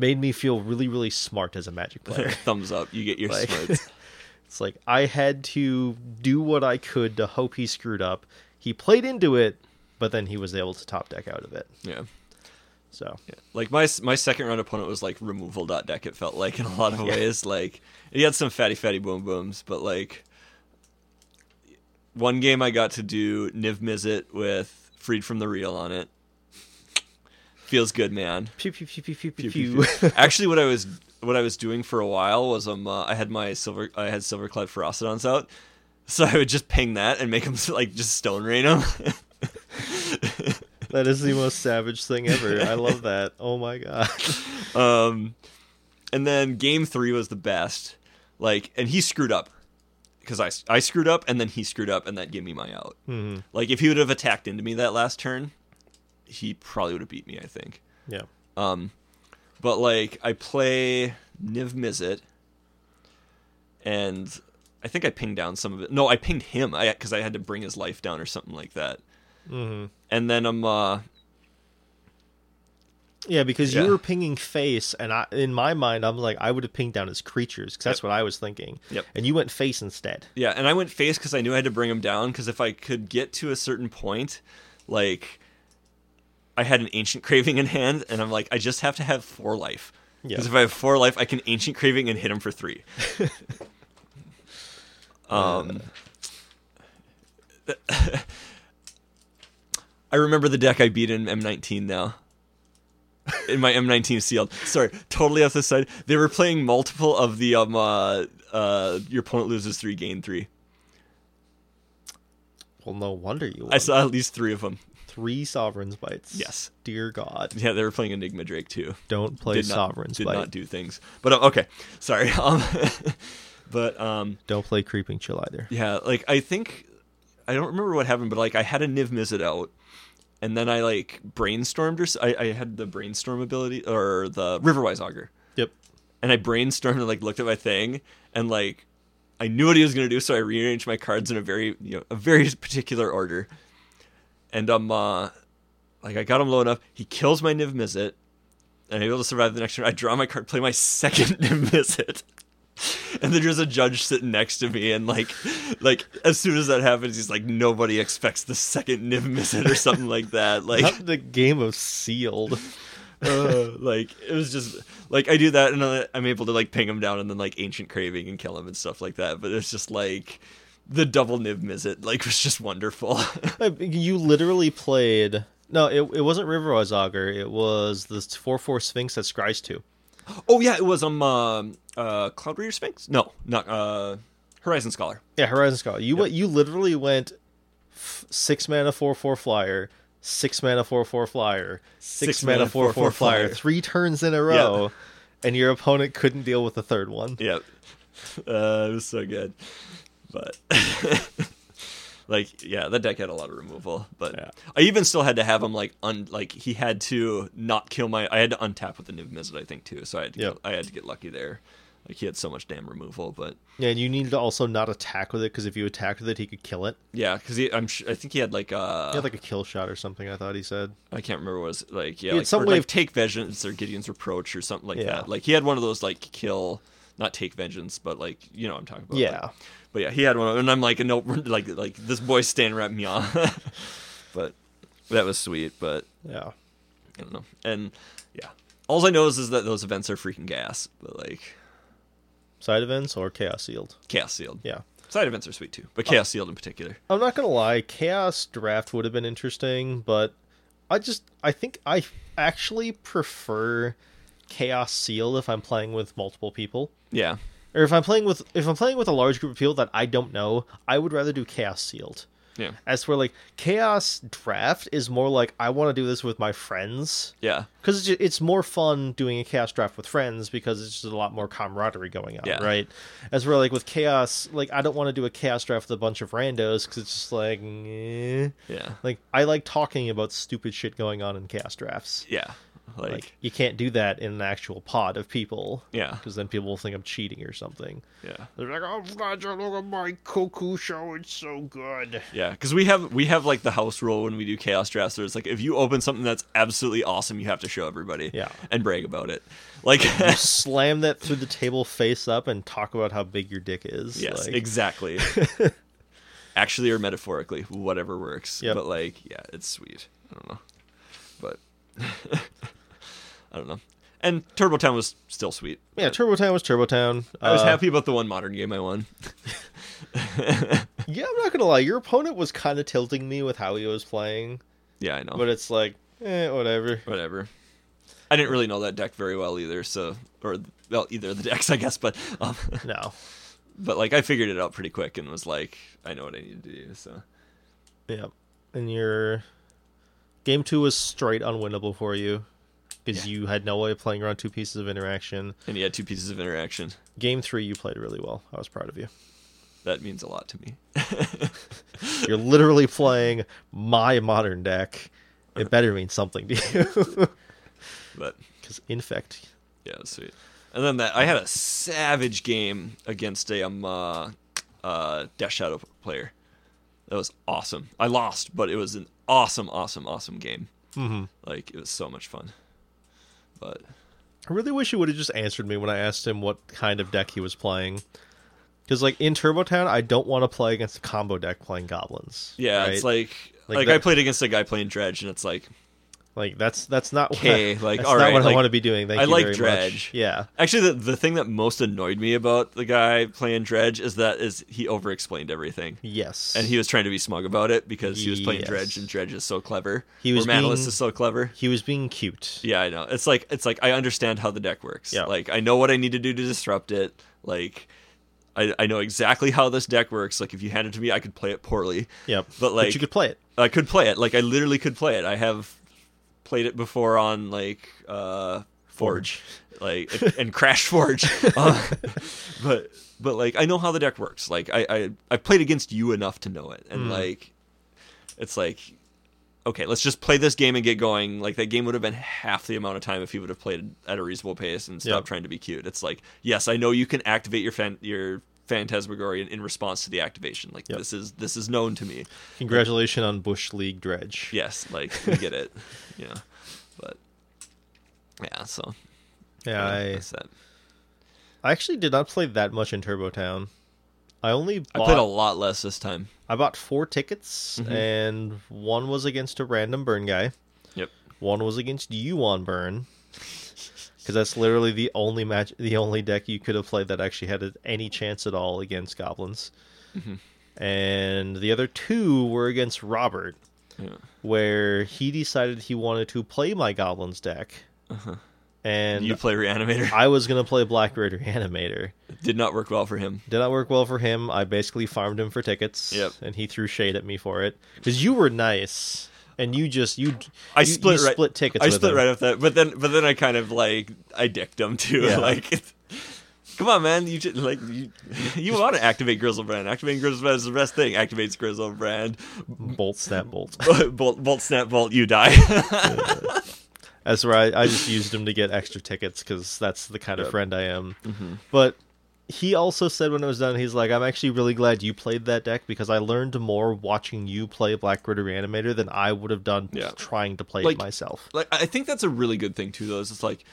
made me feel really really smart as a magic player. Thumbs up. You get your Like- smarts. it's like I had to do what I could to hope he screwed up. He played into it, but then he was able to top deck out of it. yeah. So Yeah. Like my my second round opponent was like removal dot deck. It felt like in a lot of ways. Like he had some fatty fatty boom booms, but like one game I got to do Niv Mizzet with Freed from the Real on it. Feels good, man. pew pew pew pew pew pew. Pew, pew. Actually, what I was what I was doing for a while was um uh, I had my silver I had Silverclad Ferocidons out, so I would just ping that and make them like just stone rain them. that is the most savage thing ever. I love that. Oh my god. Um, and then game three was the best. Like, and he screwed up because I, I screwed up and then he screwed up and that gave me my out. Mhm. Like, if he would have attacked into me that last turn, he probably would have beat me, I think. Yeah. Um, but like, I play Niv Mizzet and I think I pinged down some of it. No, I pinged him because I, had to bring his life down or something like that. hmm And then I'm, uh, Yeah, because Yeah. you were pinging face, and I, in my mind, I'm like, I would have pinged down his creatures because that's what I was thinking. Yep. And you went face instead. Yeah, and I went face because I knew I had to bring him down. Because if I could get to a certain point, like I had an ancient craving in hand, and I'm like, I just have to have four life. Yeah. Because if I have four life, I can ancient craving and hit him for three. um, I remember the deck I beat in M19 now. In my M19 sealed. Sorry, totally off the side. They were playing multiple of the um uh, uh your opponent loses three, gain three. Well, no wonder you won. I saw at least three of them. Three Sovereign's Bites. Yes. Dear God. Yeah, they were playing Enigma Drake too. Don't play did not, Sovereign's did Bite. not do things. But uh, okay, sorry. Um, but um, Don't play Creeping Chill either. yeah, like I think I don't remember what happened, but like I had a Niv Mizzet out, and then I like brainstormed or I, I had the brainstorm ability or the Riverwise Augur, Yep. and I brainstormed and like looked at my thing and like I knew what he was gonna do, so I rearranged my cards in a very you know a very particular order, and um uh, like I got him low enough. He kills my Niv Mizzet, and I'm able to survive the next turn. I draw my card, play my second Niv Mizzet. And then there's a judge sitting next to me, and like, like as soon as that happens, he's like, nobody expects the second Niv Mizzet or something like that. Like, Not the game of sealed. uh, like it was just like I do that, and I'm able to like ping him down, and then like ancient craving and kill him and stuff like that. But it's just like the double Niv Mizzet, like was just wonderful. You literally played. No, it, it wasn't Riverwise Augur. It was the 4 4 Sphinx that scries to. oh yeah, it was um uh, uh Cloud Reader Sphinx. No, not uh Horizon Scholar. Yeah, Horizon Scholar. You went. You literally went f- six mana four four flyer, six mana four four flyer, six, Six mana mana, four four four, four flyer, flyer. three turns in a row, and your opponent couldn't deal with the third one. Yep. Uh, it was so good. But like yeah, that deck had a lot of removal. But Yeah. I even still had to have him like un like he had to not kill my I had to untap with the Niv Mizzet, I think too. So I had to Yep. get, I had to get lucky there. Like he had so much damn removal, but Yeah, and you need to also not attack with it because if you attack with it, he could kill it. yeah, because I'm sh- I think he had like uh He had like a kill shot or something. I thought he said. I can't remember what it was like yeah like, some way like of- take vengeance or Gideon's reproach or something like Yeah. that. Like he had one of those like kill not take vengeance, but like you know what I'm talking about. Yeah. Like, but yeah, he had one, and I'm like, no, like like this boy's standing right me on. but that was sweet, but Yeah. I don't know. And yeah, all I know is, is that those events are freaking gas. But like Side events or chaos sealed. chaos sealed. Yeah. Side events are sweet too, but oh. chaos sealed in particular. I'm not gonna lie, Chaos Draft would have been interesting, but I just I think I actually prefer Chaos Sealed if I'm playing with multiple people. Yeah, Or if I'm playing with if I'm playing with a large group of people that I don't know, I would rather do Chaos Sealed. yeah, As for like Chaos Draft is more like I want to do this with my friends yeah, because it's, it's more fun doing a chaos draft with friends because it's just a lot more camaraderie going on, Yeah. right? As for like with chaos, like I don't want to do a chaos draft with a bunch of randos because it's just like, eh. yeah, like I like talking about stupid shit going on in chaos drafts. yeah. Like, Like you can't do that in an actual pod of people yeah, because then people will think I'm cheating or something. yeah, They're like, "Oh, Roger, look at my Kokusho; it's so good." yeah. Because we have we have like the house rule when we do chaos drafts. Where it's like if you open something that's absolutely awesome, you have to show everybody. Yeah. and brag about it. Like, Slam that through the table face up and talk about how big your dick is. yes, like, exactly. Actually or metaphorically, whatever works. Yep. But like, yeah, it's sweet. I don't know, but I don't know. And Turbo Town was still sweet. yeah, Turbo Town was Turbo Town. I was Uh, happy about the one modern game I won. Yeah, I'm not gonna lie. Your opponent was kind of tilting me with how he was playing, Yeah, I know. but it's like, eh, whatever. Whatever. I didn't really know that deck very well either, so or well, either of the decks, I guess. But um, No, but like I figured it out pretty quick and was like, I know what I need to do. So yeah. And your game two was straight unwinnable for you because Yeah. you had no way of playing around two pieces of interaction. and he had two pieces of interaction. Game three, you played really well. I was proud of you. That means a lot to me. You're literally playing my modern deck. It better mean something to you but because infect. yeah, sweet. And then that I had a savage game against a um uh, uh Death Shadow player. That was awesome. I lost, but it was an awesome, awesome, awesome game. Mm-hmm. Like it was so much fun. But I really wish he would have just answered me when I asked him what kind of deck he was playing. Because like in Turbo Town, I don't want to play against a combo deck playing goblins. yeah, right? it's like Like like, I played against a guy playing Dredge, and it's like like that's that's not what Okay, I, like, that's all not right, what I want to be doing. Thank I you like very Dredge. much. Yeah, Actually, the, the thing that most annoyed me about the guy playing Dredge is that is he over-explained everything, yes, and he was trying to be smug about it because he was playing Yes. Dredge, and Dredge is so clever. He was Manaless being- is so clever. he was being cute. Yeah, I know. It's like it's like I understand how the deck works. Yeah. Like I know what I need to do to disrupt it. Like I I know exactly how this deck works. Like if you hand it to me, I could play it poorly. Yep, But, like- you could play it. I could play it. Like I literally could play it. I have played it before on like uh Forge, like and Crash Forge. Uh, but but like I know how the deck works. Like I I I played against you enough to know it, and Mm. like it's like okay, let's just play this game and get going. Like that game would have been half the amount of time if you would have played at a reasonable pace and stopped Yep. trying to be cute. It's like yes, I know you can activate your fan your phantasmagorian in, response to the activation. Like Yep. this is this is known to me. Congratulations on Bush League Dredge. Yes, like we get it. Yeah, but yeah. So yeah. I, that. I actually did not play that much in Turbo Town. I only I played a lot less this time. I bought four tickets, Mhm. and one was against a random burn guy. Yep. One was against you on burn, because that's literally the only match, the only deck you could have played that actually had any chance at all against goblins. Mhm. And the other two were against Robert, Yeah. where he decided he wanted to play my goblins deck, Uh-huh. and you play Reanimator. I was gonna play Black Raider Animator. Did not work well for him. Did not work well for him. I basically farmed him for tickets. Yep. And he threw shade at me for it because you were nice and you just you. I you- split you right. split tickets. I split him. right off that, but then but then I kind of like I dicked him too. Yeah. like, come on, man, you just, like you you want to activate Griselbrand. Activating Griselbrand is the best thing. Activates Griselbrand. Bolt snap bolt. bolt, bolt, snap, bolt. You die. That's where I, I just used him to get extra tickets because that's the kind of friend I am. Mhm. But he also said when it was done, he's like, I'm actually really glad you played that deck because I learned more watching you play Black Grid Reanimator than I would have done Yeah. trying to play Like- it myself. like I think that's a really good thing too. Though is it's like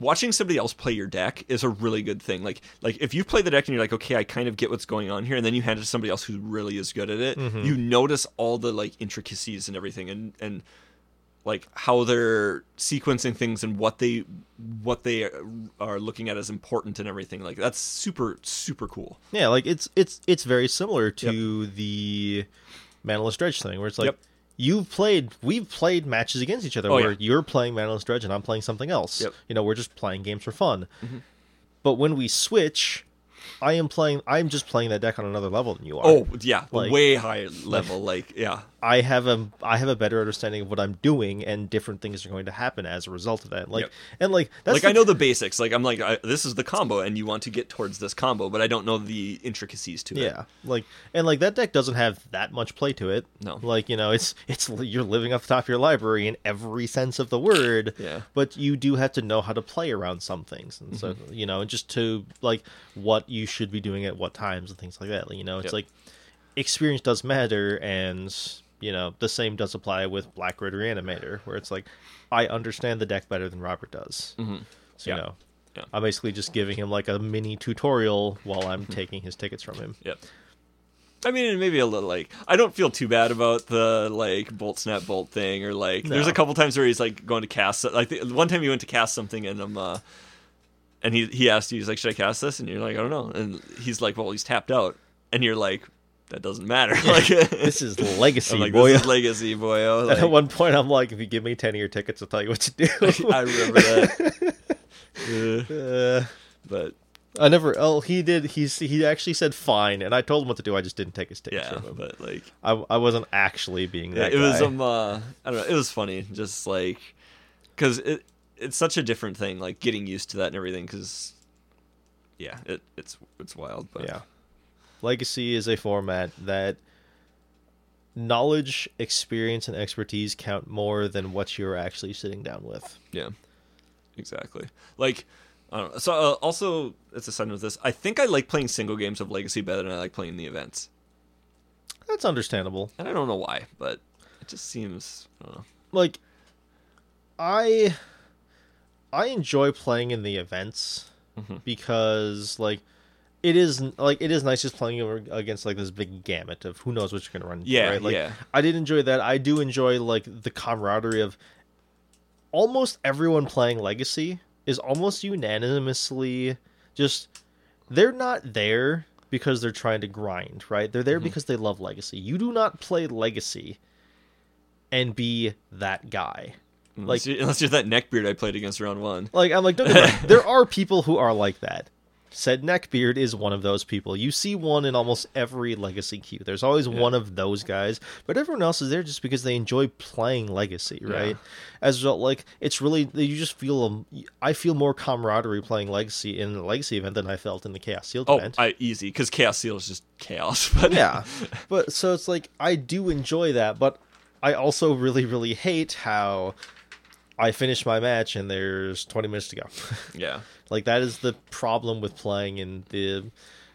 watching somebody else play your deck is a really good thing. Like like if you play the deck and you're like, okay, I kind of get what's going on here, and then you hand it to somebody else who really is good at it, Mm-hmm. you notice all the like intricacies and everything, and and like how they're sequencing things and what they what they are looking at as important and everything. Like that's super super cool. Yeah, like it's it's it's very similar to the Manaless Dredge thing, where it's like Yep. you've played, we've played matches against each other Oh, where yeah. you're playing Manaless Dredge and I'm playing something else. Yep. Mm-hmm. You know, we're just playing games for fun. But when we switch, I am playing. I'm just playing that deck on another level than you are. Oh yeah, Like- way higher level. Like yeah, I have a I have a better understanding of what I'm doing, and different things are going to happen as a result of that. Like Yep. and like that's like the- I know the basics. Like I'm like I, this is the combo, and you want to get towards this combo, but I don't know the intricacies to it. Yeah, like and like that deck doesn't have that much play to it. No. like you know, it's it's you're living off the top of your library in every sense of the word. Yeah. but you do have to know how to play around some things, and so Mm-hmm. you know, and just to like what you should be doing at what times and things like that. You know, it's Yep. like experience does matter, and you know the same does apply with Black Grid Reanimator, where it's like I understand the deck better than Robert does. Mhm. So Yeah. you know. Yeah. I'm basically just giving him like a mini tutorial while I'm taking his tickets from him. Yep. I mean, maybe a little like I don't feel too bad about the like bolt snap bolt thing, or like there's a couple times where he's like going to cast. Like the, one time he went to cast something, and um, uh, and he he asked you, he's like, should I cast this? And you're like, I don't know. And he's like, well, he's tapped out, and you're like, that doesn't matter. like This is legacy, I'm like, boy. this is legacy, boyo. And at one point, I'm like, if you give me 10 of your tickets, I'll tell you what to do. I remember that. Uh, but I never. Oh, he did. He's he actually said fine, and I told him what to do. I just didn't take his tickets yeah, from him. but like I, I wasn't actually being Yeah, that. it was um uh, I don't know, it was funny just like cuz it it's such a different thing like getting used to that and everything cuz yeah, it it's it's wild, but yeah. Legacy is a format that knowledge, experience, and expertise count more than what you're actually sitting down with. yeah. Exactly. Like I don't know. So uh, also it's a side note this. I think I like playing single games of Legacy better than I like playing the events. That's understandable. And I don't know why, but it just seems I don't know. like i i enjoy playing in the events Mhm. because like it is like it is nice just playing against like this big gamut of who knows what you're gonna run into, Yeah, right? like yeah. i did enjoy that i do enjoy like the camaraderie of almost everyone playing legacy is almost unanimously just they're not there because they're trying to grind right they're Mm-hmm. there because they love legacy you do not play legacy and be that guy Unless, you, unless you're that neckbeard I played against round 1. like I'm like, don't get me wrong, there are people who are like that. Said Neckbeard is one of those people. You see one in almost every Legacy queue. There's always one of those guys, but everyone else is there just because they enjoy playing Legacy, right? As a result, like it's really you just feel. Um, I feel more camaraderie playing Legacy in the Legacy event than I felt in the Chaos Sealed Oh, event. I easy cuz Chaos Seal is just chaos. But yeah, but so it's like I do enjoy that, but I also really, really hate how I finish my match and there's 20 minutes to go. yeah. Like that is the problem with playing in the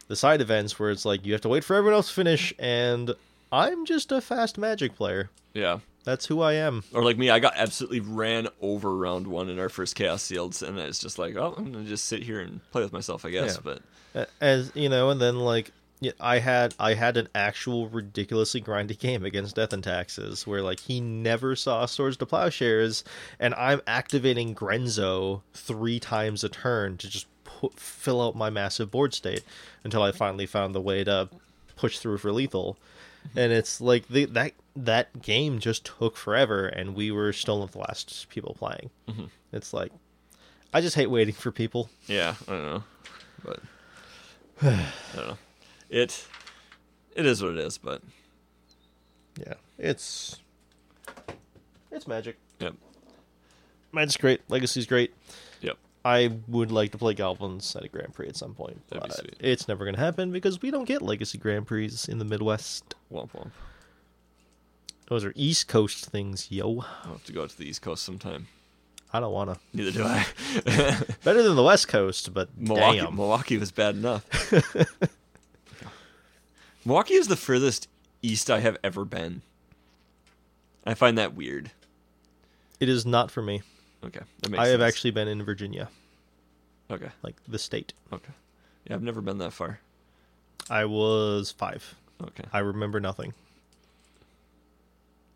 the side events where it's like you have to wait for everyone else to finish and I'm just a fast magic player. Yeah. That's who I am. Or like me, I got absolutely ran over round one in our first chaos sealed, and it's just like, oh, I'm gonna just sit here and play with myself, I guess. Yeah. But As you know, and then like yeah, I had I had an actual ridiculously grindy game against Death and Taxes where like he never saw Swords to Plowshares and I'm activating Grenzo three times a turn to just pu- fill out my massive board state until I finally found the way to push through for lethal. Mm-hmm. And it's like the, that that game just took forever, and we were still the last people playing. Mm-hmm. It's like I just hate waiting for people. yeah, I don't know. But I don't know. It it is what it is. But Yeah, it's it's magic. yep, Magic's great. Legacy's great. yep. I would like to play Goblins at a Grand Prix at some point, That'd but it's never going to happen because we don't get Legacy Grand Prix in the Midwest. Womp womp. Those are East Coast things, yo. I'll have to go to the East Coast sometime. I don't want to. Neither do I. Better than the West Coast, but Milwaukee, damn. Milwaukee was bad enough. Milwaukee is the furthest east I have ever been. I find that weird. It is not for me. Okay, that makes I have sense. actually been in Virginia, Okay, like the state. okay. Yeah, I've never been that far. I was five. Okay. I remember nothing.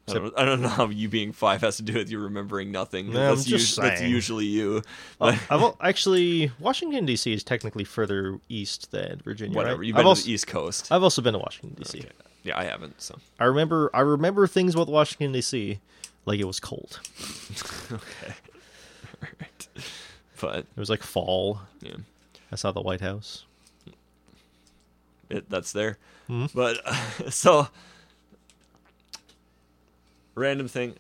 I don't, I don't know how you being five has to do with you remembering nothing. No, that's, just us- that's usually you. Uh, But I've actually Washington D.C. is technically further east than Virginia. whatever. right? You've I've been to also, the East Coast. I've also been to Washington D.C. Okay. Yeah, I haven't. So I remember I remember things about Washington D.C. like it was cold. okay. Alright. But It was like fall. yeah, I saw the White House. it, that's there. Mhm. But so random thing.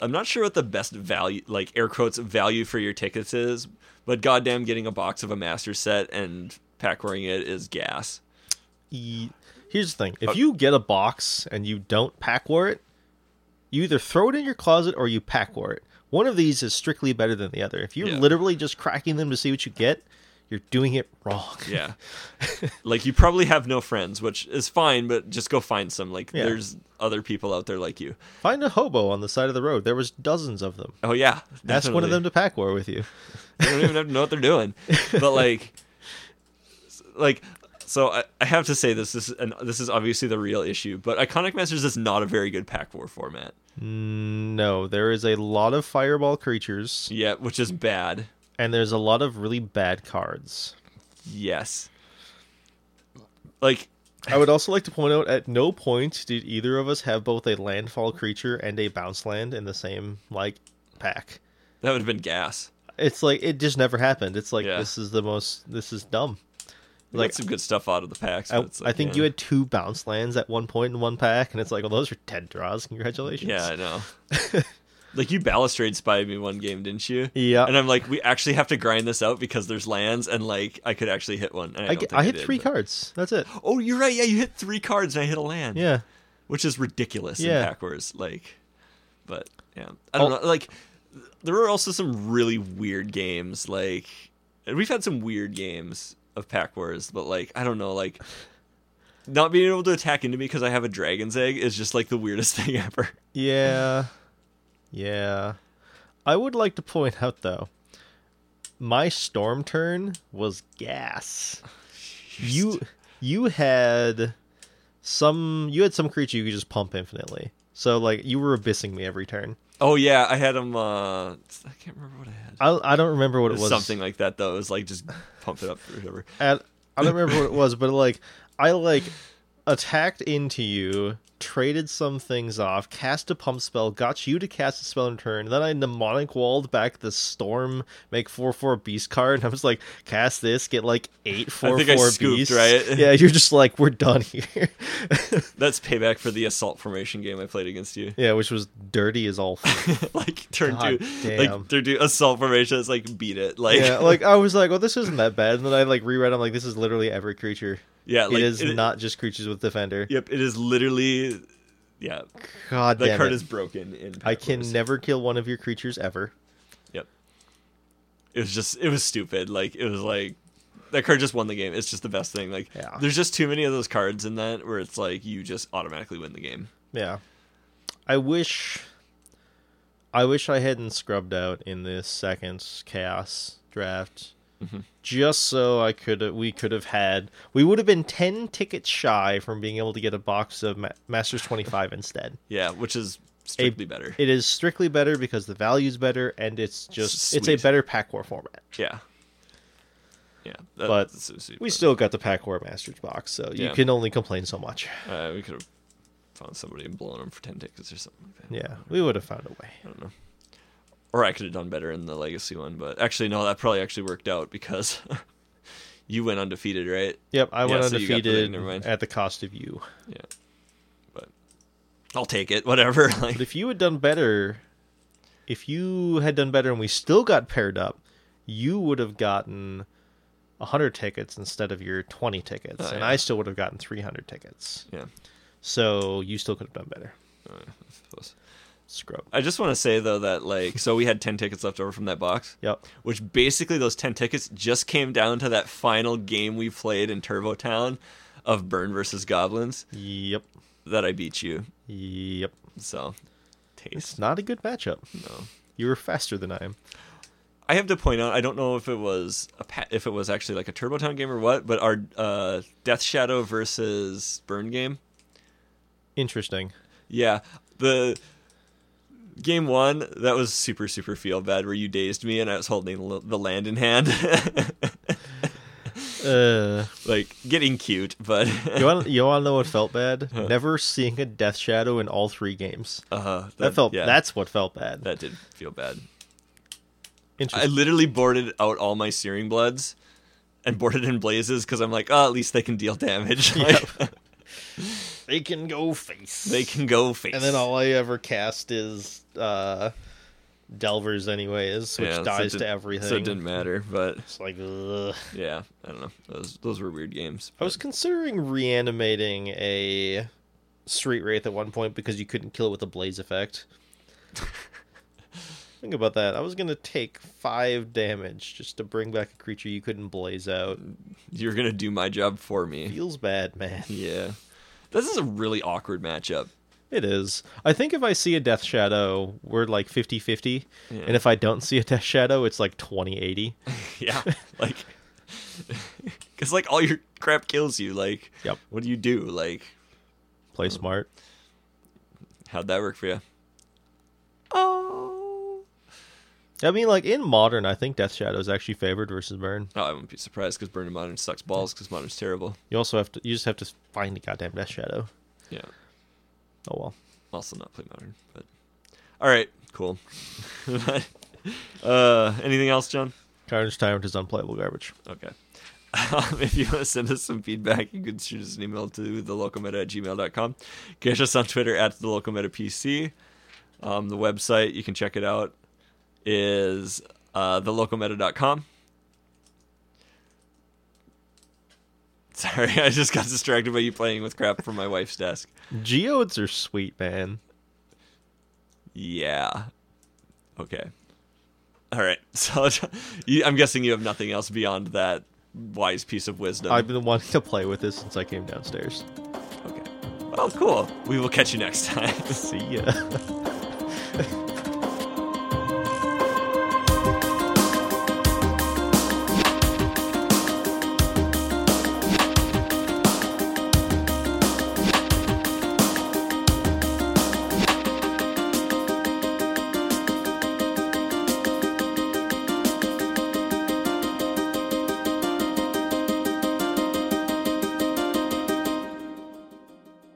I'm not sure what the best value, like air quotes, value for your tickets is, but goddamn, getting a box of a master set and pack wearing it is gas. Here's the thing: if Uh, you get a box and you don't pack it, you either throw it in your closet or you pack it. One of these is strictly better than the other. If you're Yeah. literally just cracking them to see what you get, you're doing it wrong. Yeah. like you probably have no friends, which is fine, but just go find some. Like Yeah. there's other people out there like you. Find a hobo on the side of the road. There was dozens of them. Oh yeah. Ask one of them to pack war with you. They don't even have to know what they're doing. But like, like, so I, I have to say this. This is and this is obviously the real issue. But Iconic Masters is not a very good pack war format. Mm, No, there is a lot of fireball creatures, Yeah, which is bad. And there's a lot of really bad cards. Yes. Like, I would also like to point out at no point did either of us have both a landfall creature and a bounce land in the same like pack. that would have been gas. It's like it just never happened. It's like Yeah. this is the most this is dumb. We Like some good stuff out of the packs. I, it's I think yeah. you had two bounce lands at one point in one pack, and it's like, well, those are ten draws. Congratulations. Yeah, I know. like you balustrade spied me one game, didn't you? Yeah. And I'm like, we actually have to grind this out because there's lands, and like I could actually hit one. And I, I, don't get- think I hit did, three but- cards. That's it. Oh, you're right. Yeah, you hit three cards, and I hit a land. Yeah. which is ridiculous Yeah. in backwards. Like, but yeah, I don't Oh. know. Like, there were also some really weird games. Like, we've had some weird games of pack wars, but like, I don't know. Like, not being able to attack into me because I have a dragon's egg is just like the weirdest thing ever. Yeah. Yeah. I would like to point out though, my storm turn was gas. You you had some you had some creature you could just pump infinitely. So like you were abyssing me every turn. Oh yeah, I had him. Uh, I can't remember what I had. I I don't remember what It was something like that though. It was like just pump it up or whatever. at I don't remember what it was, but like I like attacked into you, traded some things off, cast a pump spell, got you to cast a spell in turn. Then I mnemonic walled back the storm, make four four beast card, and I was like, cast this, get like eight four think I scooped, beasts. right? Yeah, you're just like, we're done here. That's payback for the assault formation game I played against you. yeah, which was dirty as all. like turn God two, damn. like turn two assault formation. It's like beat it. Like yeah, like I was like, oh, this isn't that bad, and then I like reread. I'm like, this is literally every creature. Yeah, like it is it- not just creatures with defender. Yep, it is literally. Yeah, God that card it. is broken. In I can Wars. never kill one of your creatures ever. Yep. It was just it was stupid. Like it was like that card just won the game. It's just the best thing. Like Yeah. there's just too many of those cards in that where it's like you just automatically win the game. Yeah. I wish I wish I hadn't scrubbed out in this second chaos draft. Mhm. Just so I could we could have had we would have been 10 tickets shy from being able to get a box of Ma- Masters 25 instead. Yeah, which is strictly better. It is strictly better because the value's better and it's just it's a better pack war format. yeah. Yeah, But so We still got the pack war Masters box, so you Yeah. can only complain so much. uh, we could have found somebody and blown them for ten tickets or something like that. Yeah, we would have found a way. I don't know. Or I could have done better in the legacy one, but actually no, that probably actually worked out because you went undefeated, right? Yep, I went Yeah, so you the ring, undefeated at the cost of you. Yeah. But I'll take it, whatever. Like But if you had done better, if you had done better and we still got paired up, you would have gotten 100 tickets instead of your 20 tickets. Oh, and yeah. I still would have gotten 300 tickets. Yeah. So you still could have done better. Oh, suppose. Scrub. I just want to say though that like so we had 10 tickets left over from that box. Yep. Which basically those 10 tickets just came down to that final game we played in Turbo Town of Burn versus Goblins Yep. that I beat you. Yep. So It's taste. not a good matchup. No. You were faster than I am. I have to point out I don't know if it was a pa- if it was actually like a Turbo Town game or what, but our uh, Death Shadow versus Burn game Interesting. Yeah, the game one that was super super feel bad where you dazed me and I was holding the land in hand, Uh, like getting cute, but you want you want to know what felt bad? Never seeing a Death Shadow in all three games. uh, huh. That, felt. yeah, That's what felt bad. that did feel bad. I literally boarded out all my Searing Bloods and boarded in Blazes because I'm like, oh, at least they can deal damage. Like, they can go face. they can go face. And then all I ever cast is uh, Delvers, anyways, which Yeah, so dies did- to everything. So it didn't matter, but It's like, ugh. yeah, I don't know. Those those were weird games. I was considering reanimating a Street Wraith at one point because you couldn't kill it with a blaze effect. Think about that. I was gonna take five damage just to bring back a creature you couldn't blaze out. You're gonna do my job for me. Feels bad, man. Yeah. This is a really awkward matchup. It is. I think if I see a Death Shadow, we're like 50 50. Yeah. And if I don't see a Death Shadow, it's like 20 80. Yeah. Like, because, like, all your crap kills you. Like, Yep. what do you do? Like, Play smart. how'd that work for you? Oh. I mean, like in modern, I think Death Shadow is actually favored versus Burn. Oh, I wouldn't be surprised because Burning Modern sucks balls because Modern's terrible. You also have to, you just have to find the goddamn Death Shadow. Yeah. Oh well. Also not play Modern, but. All right. Cool. uh, anything else, John? Carnage Tyrant is unplayable garbage. Okay. Um, if you want to send us some feedback, you can shoot us an email to thelocalmeta at gmail.com. Catch us on Twitter at thelocalmetapc. Um, the website, you can check it out, is uh, thelocalmeta.com. Sorry, I just got distracted by you playing with crap from my wife's desk. Geodes are sweet, man. Yeah. Okay. All right. So you, I'm guessing you have nothing else beyond that wise piece of wisdom. I've been wanting to play with this since I came downstairs. Okay. Well, cool. We will catch you next time. See ya.